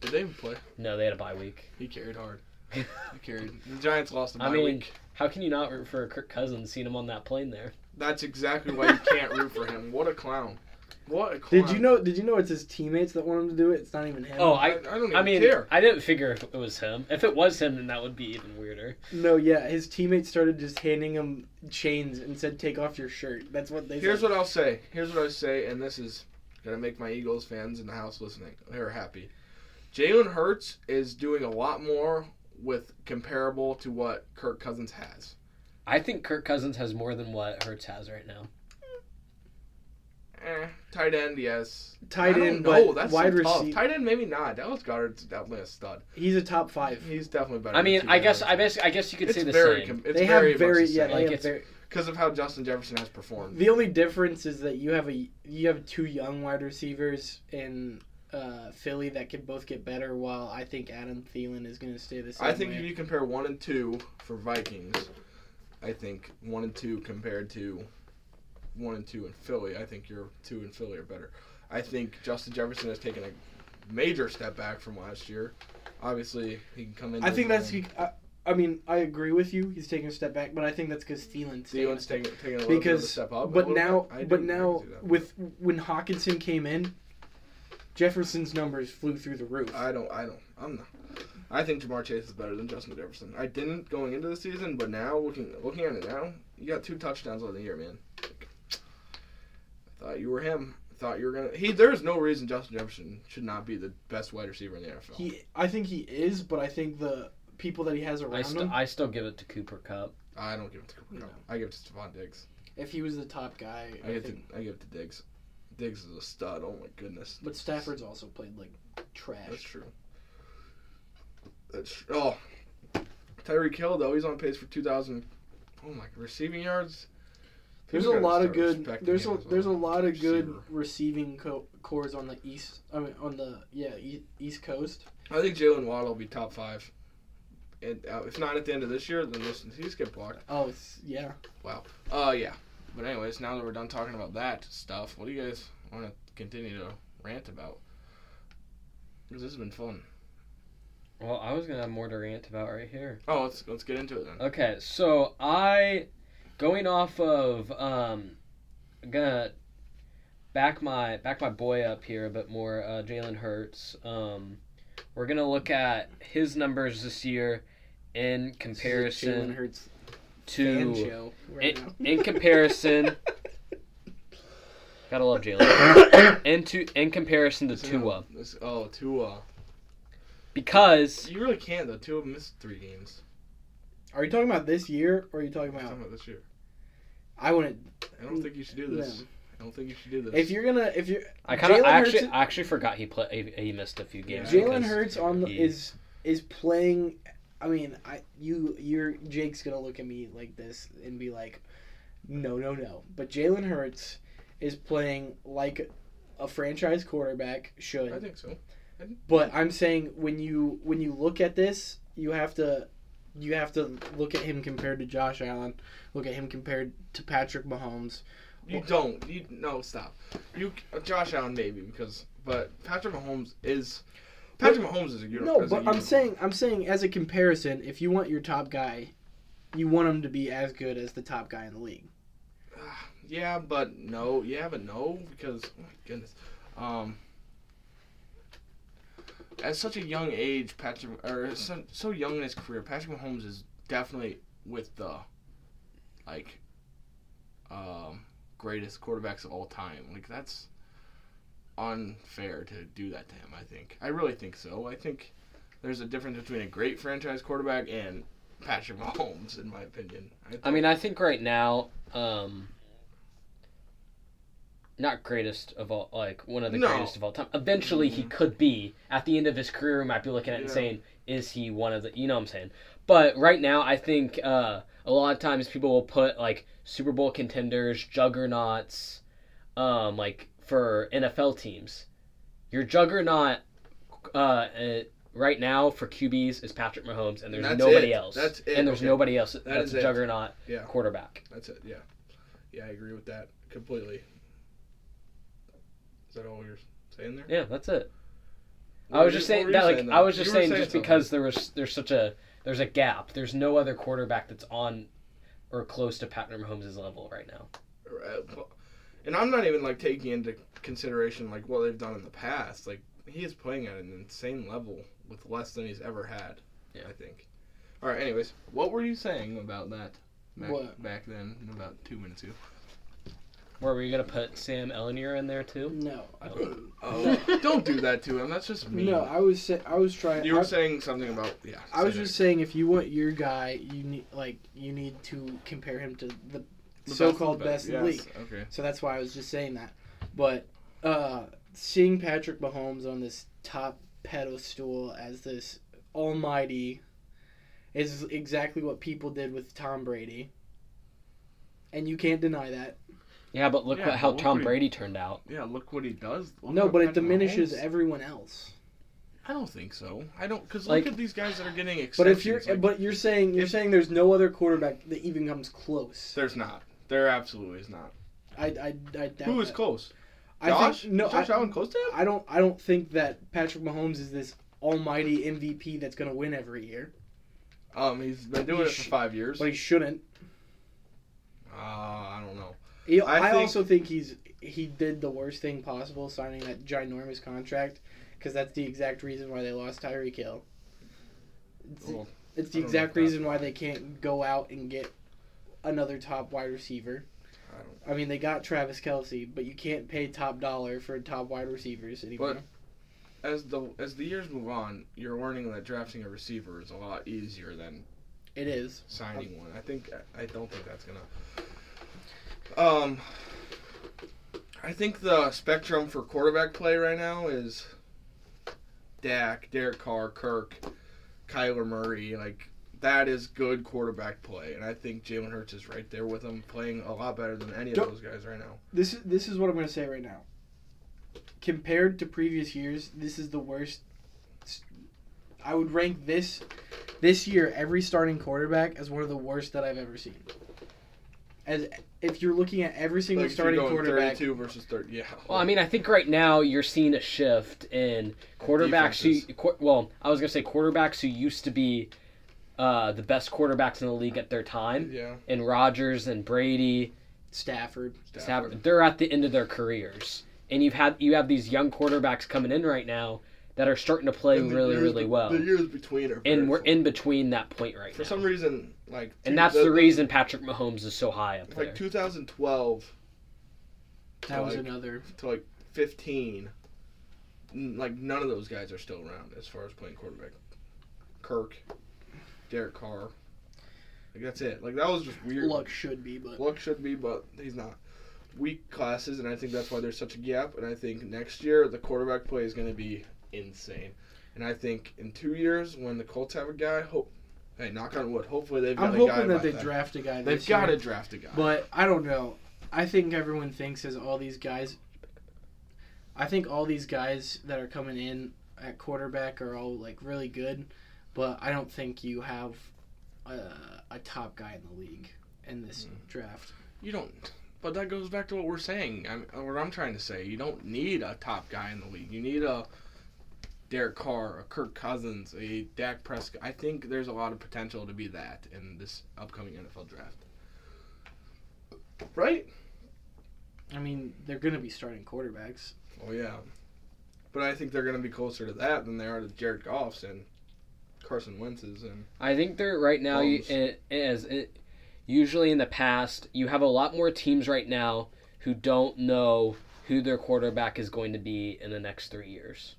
Did they even play? no. They had a bye week. He carried hard. He carried. The Giants lost the bye I mean, week. how can you not root for Kirk Cousins? Seeing him on that plane there. That's exactly why you can't root for him. What a clown. What a clown. Did you know? Did you know it's his teammates that want him to do it? It's not even him. Oh, I, I. I don't even I mean, care. I didn't figure if it was him. If it was him, then that would be even weirder. no, yeah, his teammates started just handing him chains and said, "Take off your shirt." That's what they. Said. Here's said. what I'll say. Here's what I say, and this is gonna make my Eagles fans in the house listening. They're happy. Jalen Hurts is doing a lot more with comparable to what Kirk Cousins has. I think Kirk Cousins has more than what Hurts has right now. Eh, tight end, yes. tight end, know. but That's wide so tough. receiver. Tight end, maybe not. Dallas Goedert's definitely a stud. He's a top five. He's definitely better. I mean, than I guess I guess I guess you could it's say the very, same. com- it's they very have very much the yeah. same. Like, it's- very. because of how Justin Jefferson has performed. The only difference is that you have a you have two young wide receivers in uh, Philly that can both get better, while I think Adam Thielen is going to stay the same. I think way. if you compare one and two for Vikings, I think one and two compared to one and two in Philly, I think your two in Philly are better. I think Justin Jefferson has taken a major step back from last year. Obviously, he can come in. I think that's. I, I mean, I agree with you. He's taking a step back, but I think that's because Thielen's Thielen's taking, taking a little bit of a step up. but now bit. I do- but now can see that. with when Hockenson came in, Jefferson's numbers flew through the roof. I don't. I don't. I'm not. I think Ja'Marr Chase is better than Justin Jefferson. I didn't going into the season, but now looking looking at it now, you got two touchdowns on the year, man. I thought you were him. Thought you were gonna. He. There's no reason Justin Jefferson should not be the best wide receiver in the NFL. he I think he is, but I think the people that he has around I still him. I still give it to Cooper Kupp. I don't give it to Cooper Kupp. I give it to Stefon Diggs. if he was the top guy, I I, give think. it to I give it to Diggs. Diggs is a stud. Oh my goodness. But Stafford's also played like That's trash. true. That's tr- oh. Tyreek Hill though he's on pace for 2,000. Oh my receiving yards. There's a lot of good. There's a him as there's a lot of good receiver. receiving co- cores on the east. I mean, on the yeah e- East Coast. I think Jaylen Waddle will be top five. And uh, if not at the end of this year, then this he's get blocked. Oh, it's yeah. Wow. Uh yeah. But anyways, now that we're done talking about that stuff, what do you guys want to continue to rant about? Because this has been fun. Well, I was gonna have more to rant about right here. Oh, let's let's get into it then. Okay, so I, going off of, um, I'm gonna back my back my boy up here a bit more. Uh, Jalen Hurts. Um, we're gonna look at his numbers this year in comparison Hurts to right in, in comparison. Gotta love Jalen. Into in comparison to Tua, This, oh, Tua. because You really can't though. Tua missed three games. Are you talking about this year or are you talking I'm about? talking about this year. I wouldn't. I don't think you should do this. I don't think you should do this. If you're gonna, if you're I kind of Jalen actually Hurts- I actually forgot he play he, he missed a few games. Yeah. Jalen because Hurts on the, he- is is playing. I mean, I you you're Jake's gonna look at me like this and be like, no, no, no. But Jalen Hurts is playing like a franchise quarterback should. I think so. But I'm saying when you when you look at this, you have to you have to look at him compared to Josh Allen. Look at him compared to Patrick Mahomes. You don't. You no stop. You Josh Allen maybe because but Patrick Mahomes is Patrick Mahomes is a uni- No, but I'm saying I'm saying as a comparison, if you want your top guy, you want him to be as good as the top guy in the league. Yeah, but no. Yeah, but no because oh my goodness. Um. At such a young age, Patrick, or so, so young in his career, Patrick Mahomes is definitely with the, like, um, greatest quarterbacks of all time. Like that's unfair to do that to him. I think. I really think so. I think there's a difference between a great franchise quarterback and Patrick Mahomes, in my opinion. I mean, I think right now, um, not greatest of all, like one of the No. greatest of all time. Eventually, he Mhm. could be. At the end of his career, we might be looking at it and saying, "Is he one of the?" You know what I'm saying? But right now, I think uh, a lot of times people will put like Super Bowl contenders, juggernauts, um, like for NFL teams. Your juggernaut uh, uh, right now for QBs is Patrick Mahomes, and there's That's nobody it. else. That's it. And there's Okay. nobody else that's a juggernaut Yeah, quarterback. that's it. Yeah, yeah, I agree with that completely. Is that all you're saying there? Yeah, that's it. What I was were just you- saying that, you like, saying, I was just You were saying, just something. because there was there's such a there's a gap. There's no other quarterback that's on or close to Patrick Mahomes' level right now. And I'm not even like taking into consideration like what they've done in the past. Like he is playing at an insane level with less than he's ever had. Yeah. I think. All right. Anyways, what were you saying about that back, What? back then? About two minutes ago. Were we gonna put Sam Ehlinger in there too? No, I, Oh, don't do that to him. That's just mean. no. I was sa- I was trying. you were I, saying something about yeah. I was say just saying if you want your guy, you need like you need to compare him to the. The so-called best best, of in the yes, league. Okay. So that's why I was just saying that. But uh, seeing Patrick Mahomes on this top pedestal as this almighty is exactly what people did with Tom Brady. And you can't deny that. Yeah, but look Yeah, what, how but look Tom what he- Brady turned out. Yeah. Look what he does. Look no, but it diminishes Mahomes- everyone else. I don't think so. I don't because Like- look at these guys that are getting exceptions. But if you're like, but you're saying you're if- saying there's no other quarterback that even comes close. there's not. There absolutely is not. I I, I doubt Who is that. close? I Josh? think no Josh I, Allen close to him? I don't I don't think that Patrick Mahomes is this almighty MVP that's going to win every year. Um, he's been doing He it for sh- five years. But he shouldn't. Uh, I don't know. He, I I, think- also think he's he did the worst thing possible signing that ginormous contract because that's the exact reason why they lost Tyreek Hill. It's, Well, it's the exact reason why they can't go out and get another top wide receiver. I don't. I mean, they got Travis Kelce, but you can't pay top dollar for top wide receivers anymore. But- As the as the years move on, you're learning that drafting a receiver is a lot easier than it is. signing one. I think I don't think that's gonna. Um, I think the spectrum for quarterback play right now is Dak, Derek Carr, Kirk, Kyler Murray. Like that is good quarterback play, and I think Jalen Hurts is right there with him, playing a lot better than any of Don't- those guys right now. This is this is what I'm going to say right now. Compared to previous years, this is the worst. I would rank this this year every starting quarterback as one of the worst that I've ever seen. As if you're looking at every single Like if you're starting going quarterback, 32 versus 30. Yeah. Well, I mean, I think right now you're seeing a shift in quarterbacks who, qu- well, I was gonna say quarterbacks who used to be uh, the best quarterbacks in the league at their time, yeah. and Rodgers and Brady, Stafford. Stafford, they're at the end of their careers, and you've had you have these young quarterbacks coming in right now that are starting to play really, years really be- well, The years between are and we're in between that point right For now. some reason, like and two- that's the reason Patrick Mahomes is so high up there. Like 2012 That was Like- another. to like 15, like none of those guys are still around as far as playing quarterback. Kirk, Derek Carr, like that's it. Like that was just weird. Luck should be, but Luck should be, but he's not. Weak classes, and I think that's why there's such a gap. And I think next year the quarterback play is going to be insane. And I think in two years, when the Colts have a guy, hope, hey, knock on wood. Hopefully they've got I'm a guy hoping that they draft a guy. They've got to draft a guy. But I don't know. I think everyone thinks as all these guys. I think all these guys that are coming in at quarterback are all like really good, but I don't think you have a, a top guy in the league in this Mm. draft. You don't. But that goes back to what we're saying. I'm, what I'm trying to say. You don't need a top guy in the league. You need a Derek Carr, a Kirk Cousins, a Dak Prescott. I think there's a lot of potential to be that in this upcoming NFL draft. Right? I mean, they're going to be starting quarterbacks. Oh yeah. But I think they're going to be closer to that than they are to Jared Goff's and Carson Wentz's and I think they're right now. You, Mahomes. it, as it, usually in the past, you have a lot more teams right now who don't know who their quarterback is going to be in the next three years.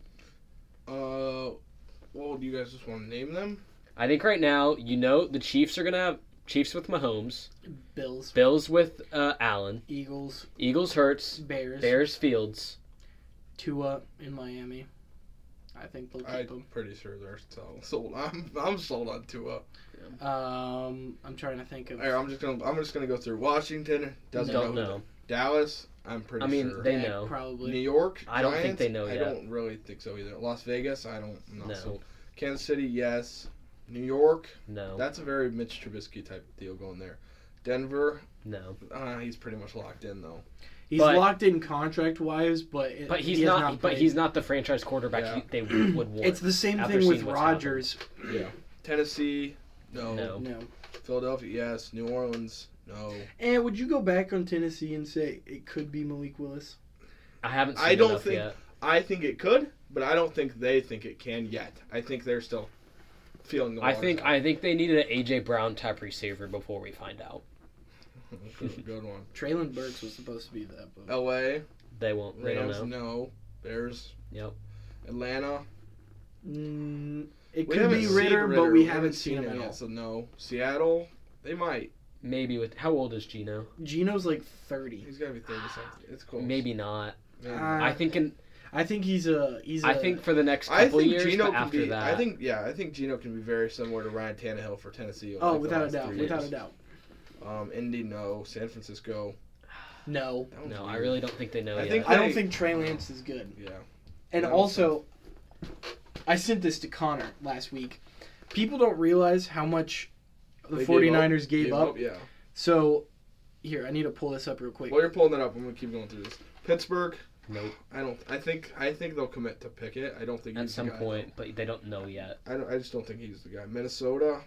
Uh. Well, do you guys just want to name them? I think right now, you know, the Chiefs are gonna have Chiefs with Mahomes, Bills, Bills with uh, Allen, Eagles, Eagles Hurts, Bears, Bears Fields. Tua in Miami. I think they'll keep I'm him. pretty sure they're sold. sold. I'm I'm sold on Tua. Um, I'm trying to think of. Here, I'm just gonna I'm just gonna go through Washington. Doesn't Don't know. know. Dallas. I'm pretty sure. I mean, sure. they Dak, know. New. York. I don't think they know I yet. don't really think so either. Las Vegas. I don't. I'm not No. sold. Kansas City, yes. New York, No. that's a very Mitch Trubisky type deal going there. Denver, no. uh, he's pretty much locked in though. He's But- locked in contract wise, but it, But he's he has not, but he's not the franchise quarterback Yeah. he, they would want. It's the same thing with seeing what's Rodgers. Yeah. Tennessee, no. No. No. Philadelphia, yes. New Orleans, no. And would you go back on Tennessee and say it could be Malik Willis? I haven't seen I don't think- yet. I think it could, but I don't think they think it can yet. I think they're still feeling the I think out. I think they needed an AJ Brown type receiver before we find out. good, good one. Treylon Burks was supposed to be that, but LA, They won't. They don't Rams, know. no. Bears, Yep. Atlanta. mm, it We could be seen Ridder, but we haven't seen him it at yet, all. so no. Seattle, they might. Maybe with how old is Geno? Geno's like thirty. He's got to be 30 something. It's close. Maybe not. Maybe. Uh, I think in I think he's a he's. a I think for the next I couple think years, Geno but can after be. that, I think yeah, I think Geno can be very similar to Ryan Tannehill for Tennessee. Oh, like without a doubt, three without a doubt. Um, Indy, no. San Francisco. No, That one's no, I really don't think they know I yet. think I don't think Trey Lance is good. Yeah. And That makes also, I sent this to Connor last week. People don't realize how much the They 49ers gave, Gave up. Yeah. So, here, I need to pull this up real quick. While you're pulling that up, I'm gonna keep going through this. Pittsburgh. Nope. I don't. I think. I think they'll commit to Pickett. I don't think At he's some the guy, point, but they don't know yet. I don't. I just don't think he's the guy. Minnesota.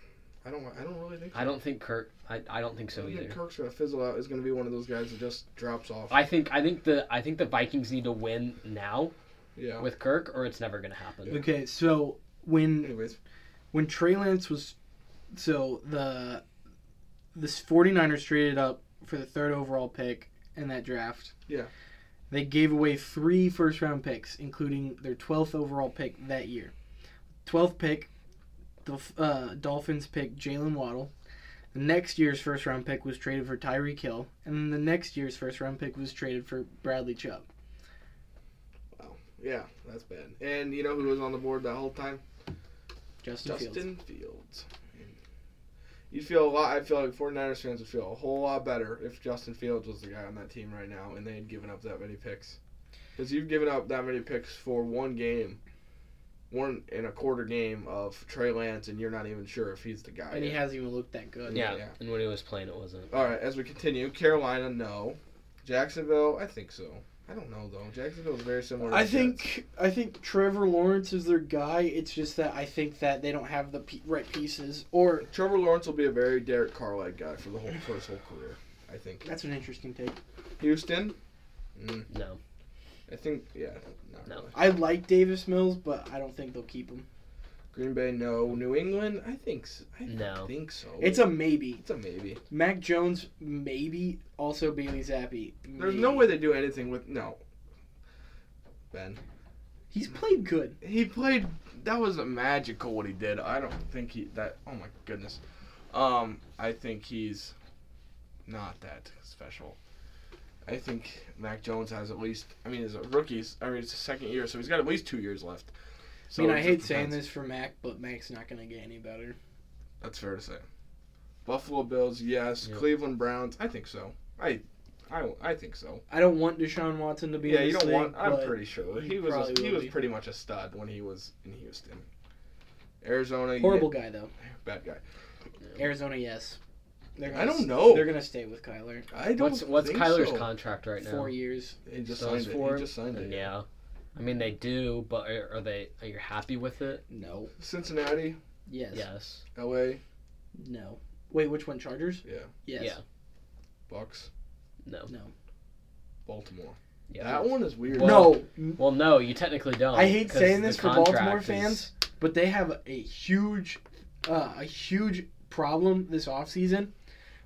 I don't. I don't really think. I don't think Kirk. I, I don't think so I think either. Kirk's gonna fizzle out. Is gonna be one of those guys that just drops off. I think I think the I think the Vikings need to win now yeah. with Kirk, or it's never gonna happen. Okay, so when Anyways, when Trey Lance was so the this 49ers traded up for the third overall pick in that draft. Yeah. They gave away three first round picks, including their 12th overall pick that year. 12th pick, the uh, Dolphins picked Jaylen Waddle. The next year's first round pick was traded for Tyreek Hill, and then the next year's first round pick was traded for Bradley Chubb. Wow. yeah, that's bad. And you know who was on the board that whole time? Justin, Fields. Justin Fields. You'd feel a lot. I feel like 49ers fans would feel a whole lot better if Justin Fields was the guy on that team right now, and they had given up that many picks. Because you've given up that many picks for one game, one and a quarter game of Trey Lance, and you're not even sure if he's the guy. And he hasn't even looked that good. Yeah, Yeah. and when he was playing, it wasn't. All right, as we continue, Carolina, no. Jacksonville, I think so. I don't know though. Jacksonville is very similar. To I the Jets. think I think Trevor Lawrence is their guy. It's just that I think that they don't have the pe- right pieces. Or Trevor Lawrence will be a very Derek Carr-like guy for the whole for his whole career. I think. that's an interesting take. Houston, mm, No, I think yeah. Not No. really. I like Davis Mills, but I don't think they'll keep him. Green Bay, no. New England, I think. s- I No. think so. It's a maybe. it's a maybe. Mac Jones, maybe. Also Bailey Zappe. There's maybe. no way they do anything with no. Ben, He's played good. he played. That was magical what he did. I don't think he that. Oh my goodness. Um, I think he's not that special. I think Mac Jones has at least. I mean, as a rookies. I mean, it's his second year, so he's got at least two years left. I mean, I just hate saying this for Mac, but Mac's not going to get any better. That's fair to say. Buffalo Bills, yes. Yep. Cleveland Browns, I think so. I, I, I think so. I don't want Deshaun Watson to be. yeah, in you this don't league, want. I'm pretty sure he he was. A, he was be. pretty much a stud when he was in Houston. Arizona, Horrible yeah, guy though. bad guy. Arizona, yes. They're I don't know. They're gonna stay with Kyler. I don't. what's what's think Kyler's so. contract right now? Four years. He just Still has signed it. four? He just signed it. yeah, I mean they do, but are, are they? Are you happy with it? No. Cincinnati, Yes. Yes. L.A., No. Wait, which one? Chargers? yeah, Yes. Yeah. Bucks, No. No. Baltimore. Yeah. That one is weird. Well- no. Well, no, you technically don't. I hate 'cause saying the this for Baltimore is- fans, but they have a huge, uh, a huge problem this offseason.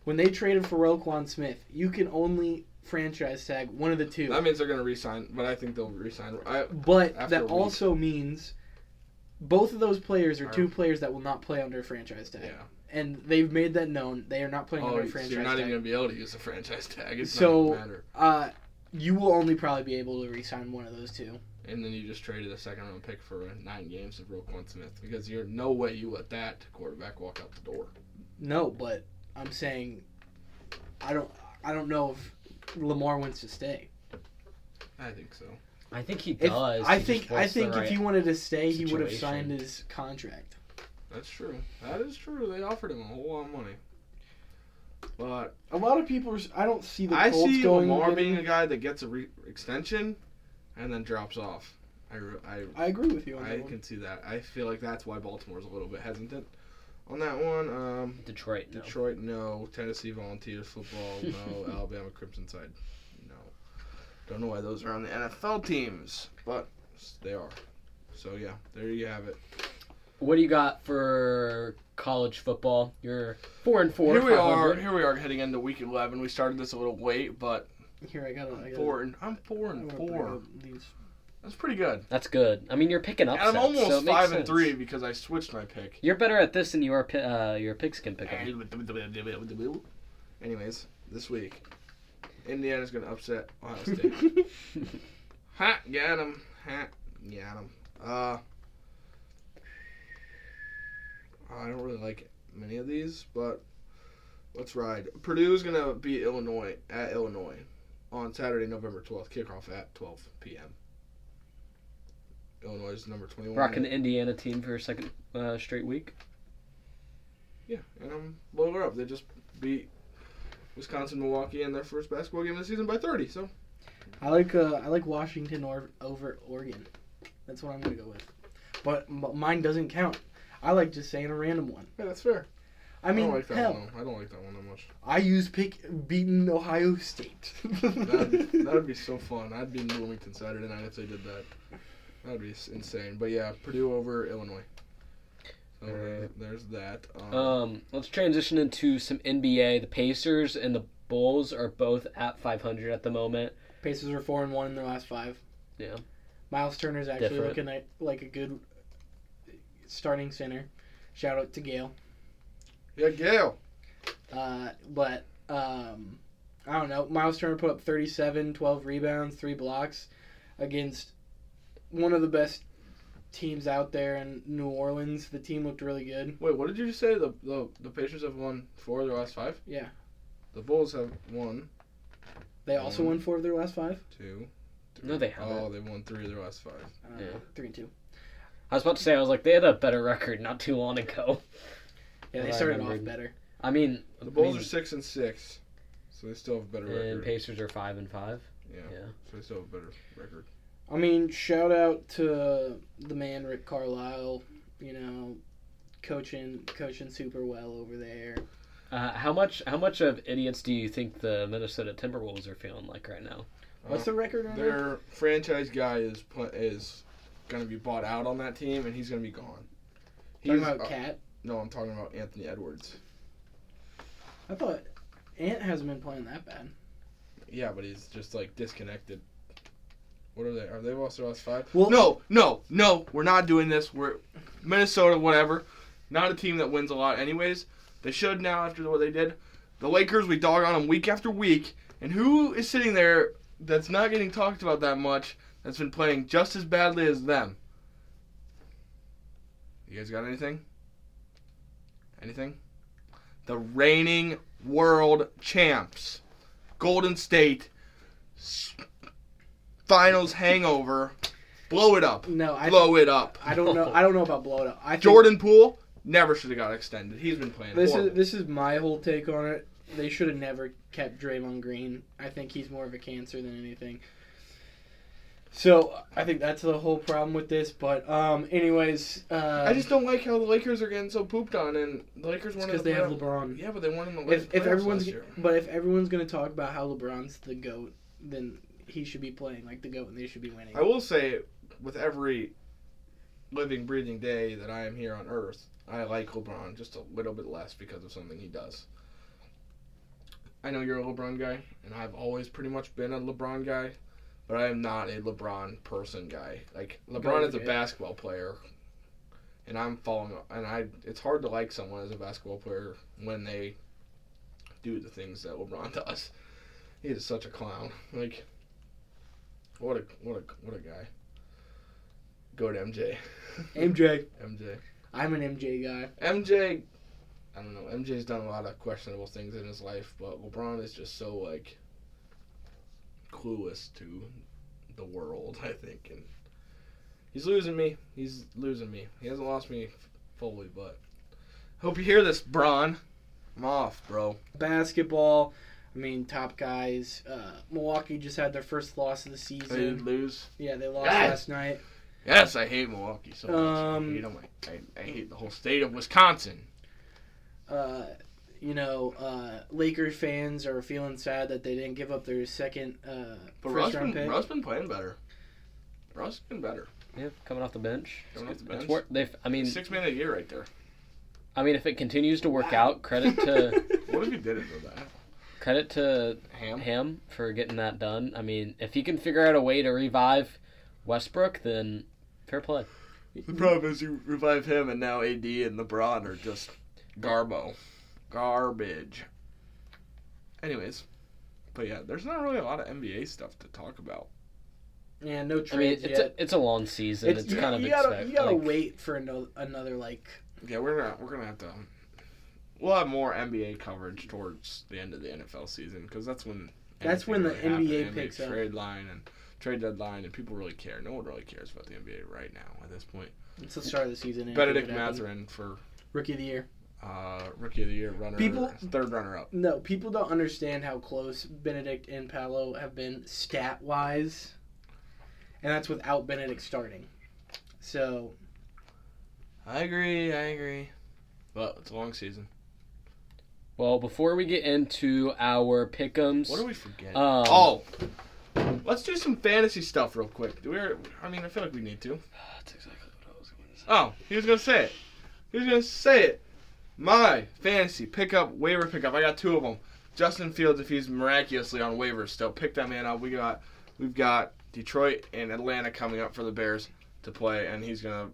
When they traded for Roquan Smith, you can only franchise tag one of the two. that means they're gonna resign, but I think they'll resign. I, but that also means both of those players are Are- two players that will not play under a franchise tag. yeah. And they've made that known. They are not playing Oh, under a so franchise you're not tag. even gonna be able to use the franchise tag. It's So- uh, you will only probably be able to re-sign one of those two. And then you just traded a second round pick for nine games of Roquan Smith because you're no way you let that quarterback walk out the door. No, but I'm saying I don't I don't know if Lamar wants to stay. I think so. I think he If, does. I He just think I wants the think right- if he wanted to stay, he would have situation. signed his contract. That's true. That is true. They offered him a whole lot of money. But A lot of people, are, I don't see the I Colts see going. Lamar getting- being a guy that gets a re- extension and then drops off. I, re- I, I agree with you on I that one. can see that. I feel like that's why Baltimore's a little bit hesitant on that one. Um, Detroit. No. Detroit, no. Tennessee Volunteers football, no. Alabama Crimson Tide, no. Don't know why those are on the NFL teams, but they are. So yeah, there you have it. What do you got for college football? You're four and four. here we are. Here we are heading into week eleven. We started this a little late, but Here I got. I got four and I'm four and four. These. That's pretty good. That's good. I mean, you're picking up. I'm almost so five and sense. three because I switched my pick. You're better at this than you are uh, your pigskin picker. Anyways, this week, Indiana's gonna upset Ohio State. ha, get him. Ha, get him. Uh, I don't really like many of these, but let's ride. Purdue's gonna beat Illinois at Illinois on Saturday, November twelfth. Kickoff at twelve p.m. Illinois is number twenty-one. Rocking the Indiana team for a second uh, straight week. Yeah, and I'm blowing her up. They just beat Wisconsin, Milwaukee in their first basketball game of the season by 30. So I like. Uh, I like Washington or, over Oregon. That's what I'm gonna go with. But, but mine doesn't count. I like just saying a random one. yeah, that's fair. I mean, don't like that hell, one. I don't like that one that much. I use pick beating Ohio State. That'd, that'd be so fun. I'd be in Bloomington Saturday night if they did that. That'd be insane. But yeah, Purdue over Illinois. So Alright. there's that. Um, Um, let's transition into some NBA. The Pacers and the Bulls are both at 500 at the moment. Pacers are four and one in their last five. Yeah. Miles Turner's actually Different. looking at like a good starting center. Shout out to Gale. yeah, Gail. Uh, but um, I don't know. Miles Turner put up 37, 12 rebounds, three blocks against one of the best teams out there in New Orleans. The team looked really good. Wait, what did you just say? The, the the Pacers have won four of their last five. Yeah. The Bulls have won They also won four of their last five. two. No, they haven't. Oh, they've won three of their last five. Uh, Yeah. Three and two. I was about to say, I was like, they had a better record not too long ago. Yeah, they started off better. I mean, The Bulls I mean, are six and six, so they still have a better and record. Pacers are five and five. yeah, Yeah. so they still have a better record. I mean, shout out to the man Rick Carlisle. You know, coaching coaching super well over there. Uh, how much? How much of idiots do you think the Minnesota Timberwolves are feeling like right now? What's Uh, the record on that? their franchise guy is pl- is going to be bought out on that team, and he's going to be gone. Talking He's- about uh, Cat. no, I'm talking about Anthony Edwards. I thought Ant hasn't been playing that bad. Yeah, but he's just like disconnected. What are they? Are they lost their last five? Well- no, no, no. We're not doing this. We're Minnesota, whatever. Not a team that wins a lot, anyways. They should now after what they did. The Lakers, we dog on them week after week, and who is sitting there that's not getting talked about that much? That's been playing just as badly as them. You guys got anything? Anything? The reigning world champs, Golden State. s- Finals hangover. Blow it up. No, I Blow it up. I don't know. I don't know about blow it up. I think Jordan Poole never should have got extended. He's been playing This horrible. is this is my whole take on it. They should have never kept Draymond Green. I think he's more of a cancer than anything. So I think that's the whole problem with this. But um, anyways, uh, I just don't like how the Lakers are getting so pooped on, and the Lakers in because the they have. LeBron. Yeah, but they weren't in the If if everyone's last year. but if everyone's gonna talk about how LeBron's the goat, then he should be playing like the goat, and they should be winning. I will say, with every living, breathing day that I am here on Earth, I like LeBron just a little bit less because of something he does. I know you're a LeBron guy, and I've always pretty much been a LeBron guy, but I am not a LeBron person guy. Like LeBron is a basketball player, and I'm following. And I, it's hard to like someone as a basketball player when they do the things that LeBron does. He is such a clown. Like, what a what a what a guy. Go to MJ. MJ, MJ. I'm an MJ guy. MJ. I don't know. MJ's done a lot of questionable things in his life, but LeBron is just so like clueless to the world. I think, and he's losing me. He's losing me. He hasn't lost me fully, but hope you hear this, Bron. I'm off, bro. Basketball. I mean, top guys. Uh, Milwaukee just had their first loss of the They season. did lose. Yeah, they lost Yes. last night. Yes, I hate Milwaukee so much. Um, I hate 'em. I, I, I hate the whole state of Wisconsin. Uh, you know, uh, Lakers fans are feeling sad that they didn't give up their second uh, But first Russ round been, pick. Russ been playing better. Russ been better. Yeah, coming off the bench. Coming off the bench. wor- they've, I mean, Six man a year right there. I mean, if it continues to work Wow. out, credit to What if he didn't do that? Credit to Ham. him for getting that done. I mean, if he can figure out a way to revive Westbrook, then fair play. The problem is you revive him, and now AD and LeBron are just garbo, garbage. Anyways, but yeah, there's not really a lot of NBA stuff to talk about. yeah, no trades I mean, it's yet. a, it's a long season. It's, you, kind of you gotta expect- you gotta like, wait for another another like Yeah, we're gonna we're gonna have to. We'll have more NBA coverage towards the end of the NFL season because that's when That's when the really NBA picks up. trade line and trade deadline, and people really care. No one really cares about the NBA right now at this point. it's the start of the season. Bennedict. Mathurin for rookie of the year. uh, rookie of the year runner, People- third runner up. No, people don't understand how close Bennedict and Paolo have been stat wise, and that's without Bennedict starting. So I agree. I agree. But it's a long season. Well, before we get into our pick'ems, What do we forget? Um, oh, let's do some fantasy stuff real quick. Do we? I mean, I feel like we need to. That's exactly what I was going to say. Oh, he was gonna say it. He was gonna say it. My fantasy pickup waiver pickup. I got two of them. Justin Fields, if he's miraculously on waivers still, pick that man up. We got, we've got Detroit and Atlanta coming up for the Bears to play, and he's gonna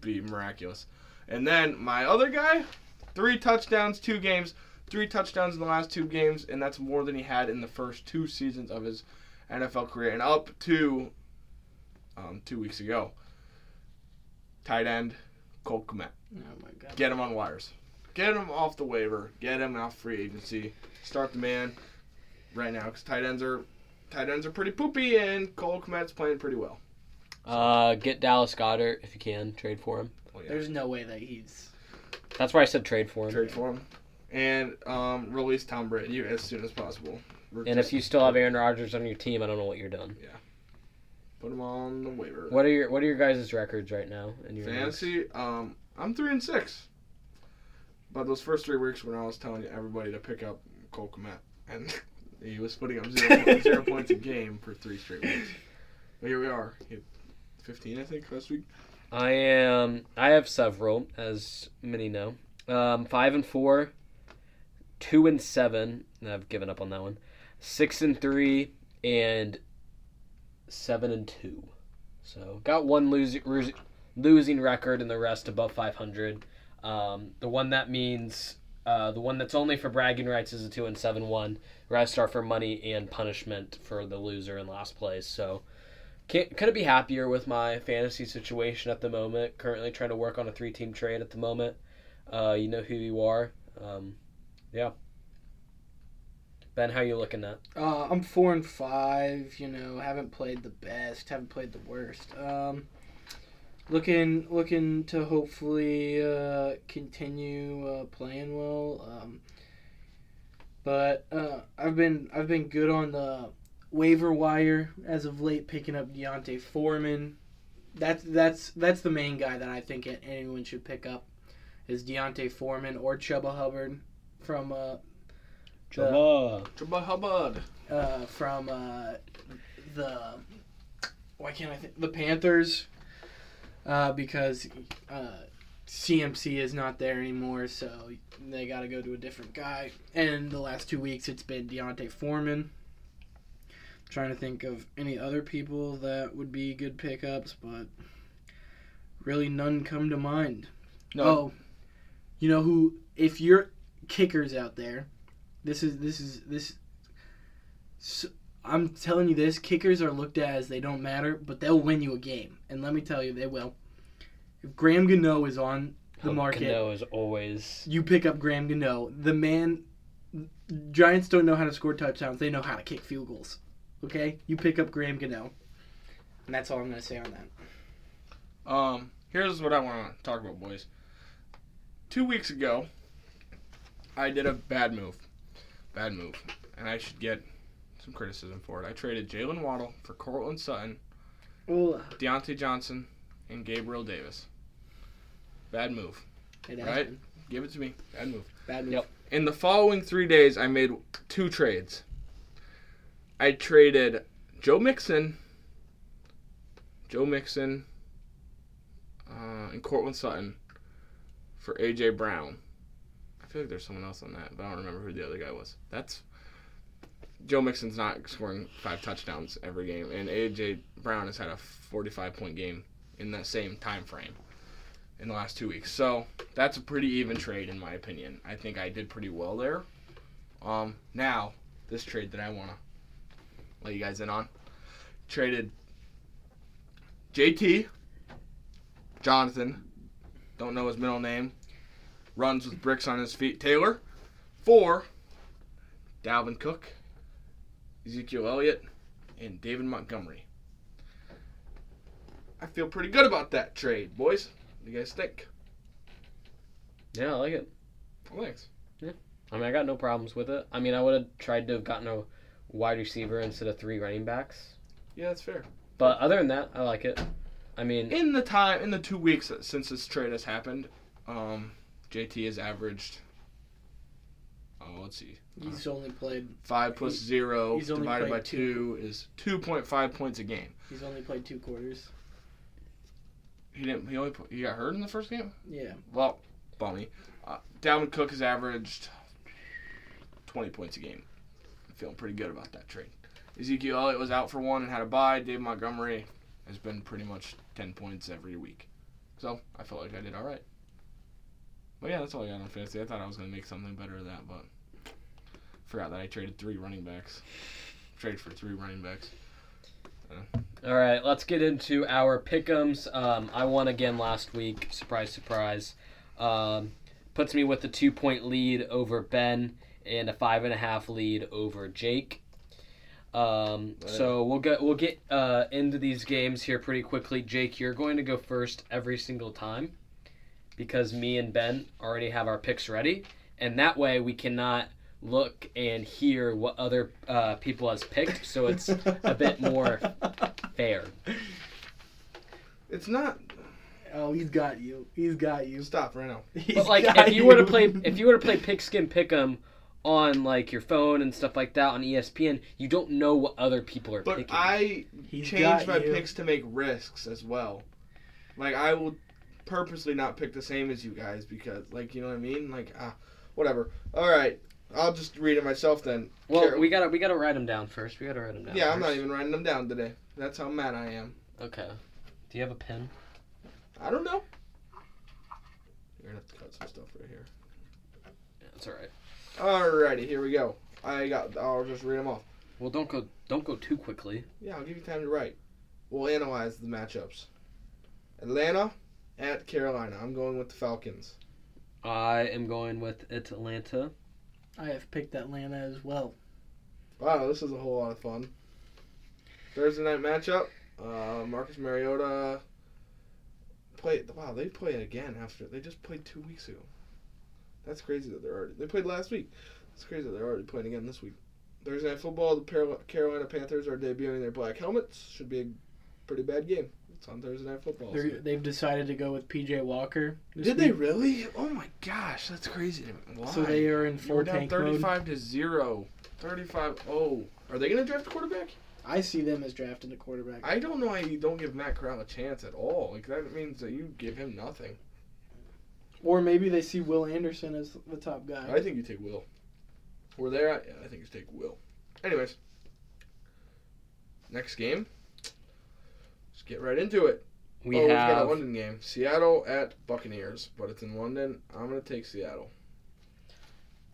be miraculous. And then my other guy, three touchdowns, two games, three touchdowns in the last two games, and that's more than he had in the first two seasons of his NFL career, and up to um, two weeks ago. Tight end, Cole Kmet. oh my god. Get him on wires. Get him off the waiver. Get him off free agency. Start the man right now because tight ends are tight ends are pretty poopy, and Cole Kmet's playing pretty well. Uh, get Dallas Goedert if you can. Trade for him. Oh, yeah. There's no way that he's That's why I said trade for him. Trade for him. And um, release Tom Brady as soon as possible. We're And if you still have Aaron Rodgers on your team, I don't know what you're doing. Yeah. Put him on the waiver. What are your What are your guys' records right now in your? Fantasy, um, I'm three and six. But those first three weeks when I was telling everybody to pick up Cole Kmet, and he was putting up zero, zero points a game for three straight weeks. But here we are. He had 15, I think, last week. I am. I have several, as many know. Um, five and four, two and seven. and I've given up on that one. Six and three, and seven and two. So got one losing losing record, and the rest above five hundred. Um, the one that means uh, the one that's only for bragging rights is a two and seven one. Rest are for money and punishment for the loser in last place. So can't, couldn't be happier with my fantasy situation at the moment. Currently trying to work on a three team trade at the moment. Uh, you know who you are. Um, yeah. Ben, how you looking at? Uh, I'm four and five. You know, haven't played the best, haven't played the worst. Um, looking, looking to hopefully uh, continue uh, playing well. Um, but uh, I've been, I've been good on the waiver wire as of late, picking up D'Onta Foreman. That's that's that's the main guy that I think anyone should pick up is D'Onta Foreman or Chuba Hubbard from uh, the- Jabba. Jabba Hubbard. uh, from uh, the why can't I think the Panthers uh, because uh, CMC is not there anymore, so they got to go to a different guy. And the last two weeks, it's been D'Onta Foreman. Trying to think of any other people that would be good pickups, but really none come to mind. No. Oh, you know who? If you're kickers out there, this is this is this. So, I'm telling you this: kickers are looked at as they don't matter, but they'll win you a game. And let me tell you, they will. If Graham Gano is on the market, Cano is always. you pick up Graham Gano. The man, Giants don't know how to score touchdowns; they know how to kick field goals. Okay, you pick up Graham Gano. And that's all I'm gonna say on that. Um, here's what I want to talk about, boys. Two weeks ago, I did a bad move. Bad move. And I should get some criticism for it. I traded Jaylen Waddle for Courtland Sutton, Well, Diontae Johnson, and Gabriel Davis. Bad move. it Right. been. Give it to me. Bad move. Bad move. Yep. In the following three days, I made two trades. I traded Joe Mixon, Joe Mixon, uh, and Courtland Sutton for AJ Brown. I feel like there's someone else on that, but I don't remember who the other guy was. That's Joe Mixon's not scoring five touchdowns every game, and AJ Brown has had a 45 point game in that same time frame in the last two weeks. So that's a pretty even trade in my opinion. I think I did pretty well there. Um, now this trade that I wanna let you guys in on, traded JT Jonathan, don't know his middle name, runs with bricks on his feet. Taylor for Dalvin Cook, Ezekiel Elliott, and David Montgomery. I feel pretty good about that trade, boys. What do you guys think? Yeah, I like it. Well, Yeah. I mean, I got no problems with it. I mean, I would have tried to have gotten a wide receiver instead of three running backs. Yeah, that's fair. But other than that, I like it. I mean, In the time, in the two weeks since this trade has happened, um, JT has averaged. Oh, let's see. He's only played. Five plus He- zero he's only divided by played two is two point five points a game. He's only played two quarters. He didn't. He only. put- He got hurt in the first game. Yeah. Well, bummy. Uh, Dalvin Cook has averaged twenty points a game. Feeling pretty good about that trade. Ezekiel Elliott was out for one and had a bye. Dave Montgomery has been pretty much ten points every week. So I felt like I did all right. But yeah, that's all I got on fantasy. I thought I was gonna make something better of that, but forgot that I traded three running backs. Traded for three running backs. all right, let's get into our pickums. Um, I won again last week. Surprise, surprise. Um, puts me with a two point lead over Ben and a five and a half lead over Jake. Um, so we'll get we'll get uh, into these games here pretty quickly. Jake, you're going to go first every single time because me and Ben already have our picks ready, and that way we cannot look and hear what other uh, people has picked. So it's a bit more fair. It's not. Oh, he's got you. He's got you. Stop right now. He's But like, if you were to play, if you were to play Pigskin Pick'em on like your phone and stuff like that on ESPN, you don't know what other people are But picking. I He's change my you. picks to make risks as well. Like I will purposely not pick the same as you guys because, like, you know what I mean? Like, ah, whatever. All right, I'll just read it myself then. well, Carol- we gotta we gotta write them down first. We gotta write them down. yeah, I'm not even writing them down today. That's how mad I am. Okay. Do you have a pen? I don't know. You're gonna have to cut some stuff right here. Yeah, that's all right. Alrighty, here we go. I got. I'll just read them off. Well, don't go don't go too quickly. Yeah, I'll give you time to write. We'll analyze the matchups. Atlanta at Carolina. I'm going with the Falcons. I am going with Atlanta. I have picked Atlanta as well. Wow, this is a whole lot of fun. Thursday night matchup. Uh, Marcus Mariota play. Wow, they play it again after they just played two weeks ago. That's crazy that they're already. They played last week. It's crazy that they're already playing again this week. Thursday night football. The Carolina Panthers are debuting their black helmets. Should be a pretty bad game. It's on Thursday night football. They're, they've decided to go with PJ Walker. this Did they really? Oh my gosh, that's crazy. Why? So they are in We're down tank mode. 35 to 0. 35 oh. Are they going to draft a quarterback? I see them as drafting a quarterback. I don't know how you don't give Matt Corral a chance at all. Like that means that you give him nothing. Or maybe they see Will Anderson as the top guy. I think you take Will. We're there. Yeah, I think you take Will. Anyways, next game. Let's get right into it. We oh, we've got a London game. Seattle at Buccaneers, but it's in London. I'm gonna take Seattle.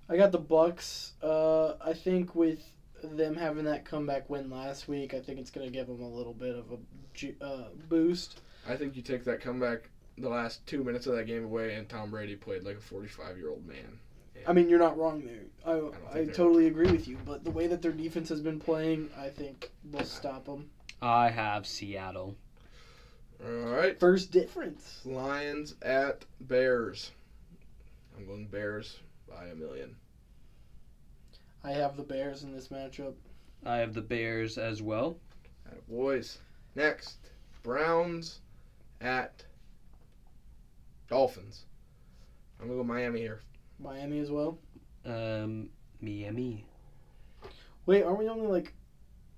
I got the Bucks. Uh, I think with them having that comeback win last week, I think it's going to give them a little bit of a ju- uh, boost. I think you take that comeback the last two minutes of that game away, and Tom Brady played like a 45 year old man. I mean, you're not wrong there. I, think I totally agree with you. But the way that their defense has been playing, I think will stop them. I have Seattle. All right. First difference. Lions at Bears. I'm going Bears by a million. I have the Bears in this matchup. I have the Bears as well. All right, boys. Next, Browns at Dolphins. I'm gonna go Miami here. Miami as well. Um, Miami. Wait, aren't we only like?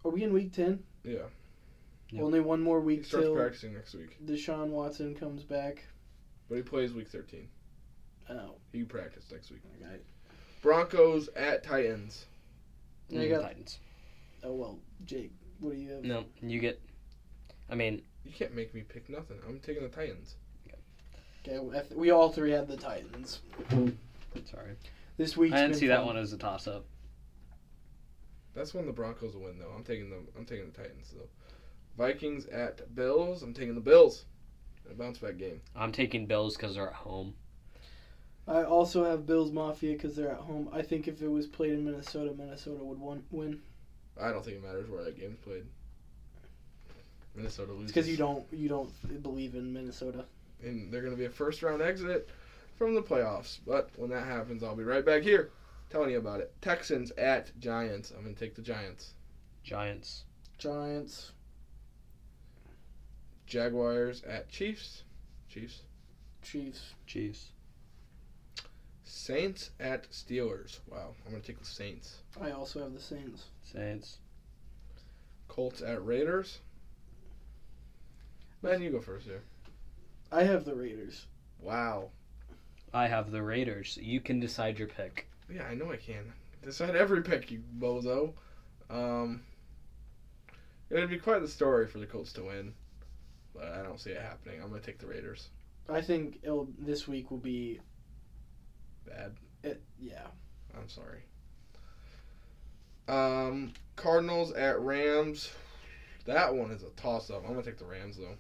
Are we in week ten? Yeah. Yep. Only one more He week starts till practicing next week, Deshaun Watson comes back. but he plays week 13. Oh, He can practice next week. okay. Broncos at Titans. Yeah, you Mm, got- Titans. Oh well, Jake, what do you have? No, you get. I mean, You can't make me pick nothing. I'm taking the Titans. Okay, we all three had the Titans. sorry, This week I didn't see that one as a toss-up. That's when the Broncos will win, though. I'm taking the I'm taking the Titans though. Vikings at Bills. I'm taking the Bills. A bounce back game. I'm taking Bills because they're at home. I also have Bills Mafia because they're at home. I think if it was played in Minnesota, Minnesota would won- win. I don't think it matters where that game's played. Minnesota loses. It's because you don't you don't believe in Minnesota. And they're going to be a first round exit from the playoffs. But when that happens, I'll be right back here telling you about it. Texans at Giants. I'm going to take the Giants. Giants. Giants. Jaguars at Chiefs. Chiefs. Chiefs. Chiefs. Saints at Steelers. Wow, I'm going to take the Saints. I also have the Saints. Saints. Colts at Raiders. Man, you go first here. I have the Raiders. Wow. I have the Raiders. You can decide your pick. Yeah, I know I can. Decide every pick, you bozo. Um, it'd be quite the story for the Colts to win, but I don't see it happening. I'm gonna take the Raiders. I think it'll, this week will be Bad. it. Yeah. I'm sorry. Um, Cardinals at Rams. That one is a toss up. I'm gonna take the Rams though.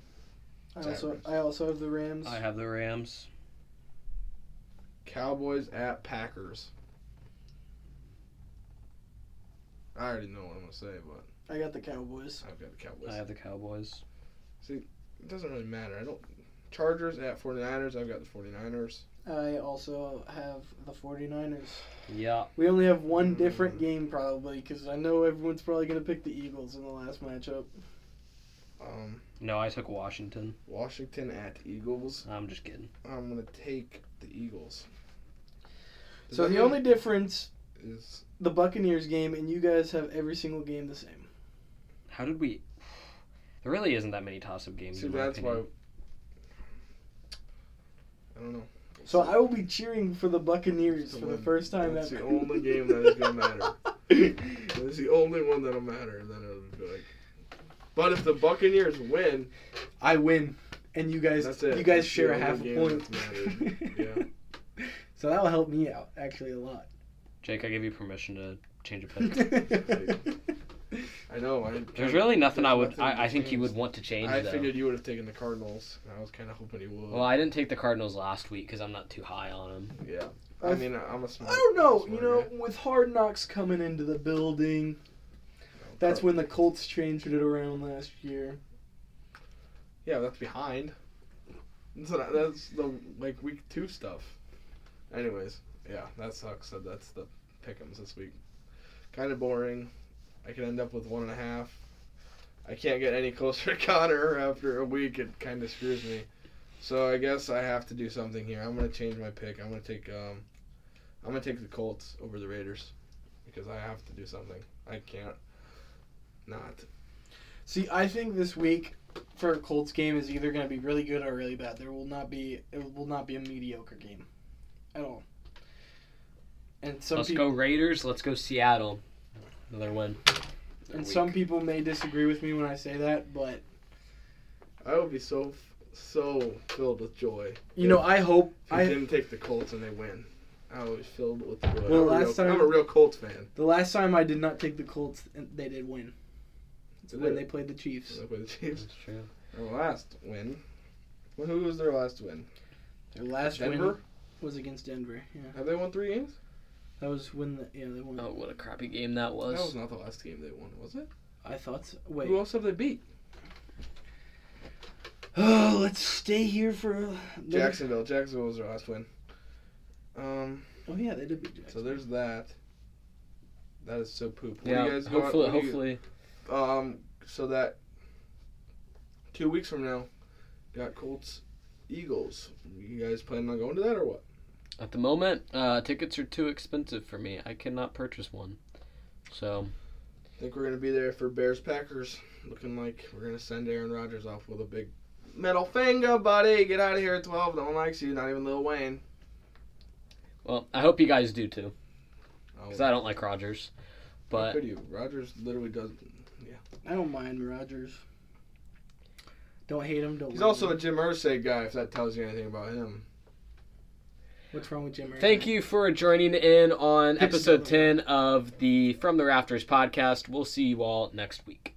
I also I also have the Rams. I have the Rams. Cowboys at Packers. I already know what I'm gonna say, but I got the Cowboys. I've got the Cowboys. I have the Cowboys. See, it doesn't really matter. I don't. Chargers at 49ers. I've got the 49ers. I also have the 49ers. Yeah. We only have one Mm. different game probably because I know everyone's probably going to pick the Eagles in the last matchup. Um, No, I took Washington. Washington at Eagles. I'm just kidding. I'm gonna take the Eagles. Does So the only difference, is the Buccaneers game, and you guys have every single game the same. How did we? There really isn't that many toss-up games. see in my that's why. I don't know. So I will be cheering for the Buccaneers To for the first time That's ever. the only game that is gonna matter. That's the only one that'll matter. Then it'll be like. But if the Buccaneers win, I win, and you guys, That's it. you guys That's share a half a point. Yeah. So that will help me out actually a lot. Jake, I give you permission to change a pick. I know. I, There's really nothing I would. nothing I, I think you would want to change I though. figured you would have taken the Cardinals. I was kind of hoping you would. Well, I didn't take the Cardinals last week because I'm not too high on them. yeah. I mean, I'm a smart. I don't know. smart You know, guy. with Hard Knocks coming into the building, that's when the Colts changed it around last year. Yeah, that's behind. So that, that's the like week two stuff. Anyways, yeah, that sucks. So that's the pickums this week. Kind of boring. I could end up with one and a half. I can't get any closer to Connor after a week. It kind of screws me. So I guess I have to do something here. I'm gonna change my pick. I'm gonna take um, I'm gonna take the Colts over the Raiders because I have to do something. I can't not. See, I think this week for a Colts game is either going to be really good or really bad. There will not be it will not be a mediocre game at all. And some let's people go Raiders. Let's go Seattle. Another win. and Week. some people may disagree with me when I say that, but I would be so so filled with joy. you know, I hope If I didn't take the Colts and they win. I was filled with joy. Well, I'm, a last real, time- I'm a real Colts fan. the last time I did not take the Colts and they did win. Did when they? they played the Chiefs. They play the Chiefs. That's true. Their last win. Well, who was their last win? Their last Denver. win was against Denver. Yeah, Have they won three games? that was when the, yeah they won. Oh, what a crappy game that was. That was was. not the last game they won, was it? I thought so. Wait. Who else have they beat? Oh, let's stay here for. A... Jacksonville. Jacksonville was their last win. Um. Oh yeah, they did beat So there's that. That is so poop. What yeah, do you guys got- hopefully, what do you- hopefully. Um, so that two weeks from now, got Colts, Eagles. You guys planning on going to that or what? At the moment, uh, tickets are too expensive for me. I cannot purchase one. So, I think we're gonna be there for Bears Packers. Looking like we're gonna send Aaron Rodgers off with a big middle finger, buddy. Get out of here at twelve. No one likes you. Not even Lil Wayne. well, I hope you guys do too, Oh, because I don't like Rodgers. how But could you? Rodgers literally does. I don't mind Rodgers. Don't hate him. Don't. He's like also a. Jim Irsay guy. If that tells you anything about him. What's wrong with Jim? Irsay? thank you for joining in on Picks episode 10 of the From the Rafters podcast. We'll see you all next week.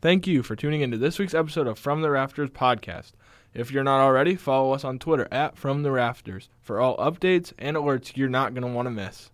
Thank you for tuning into this week's episode of From the Rafters podcast. If you're not already, follow us on Twitter at From the Rafters for all updates and alerts you're not going to want to miss.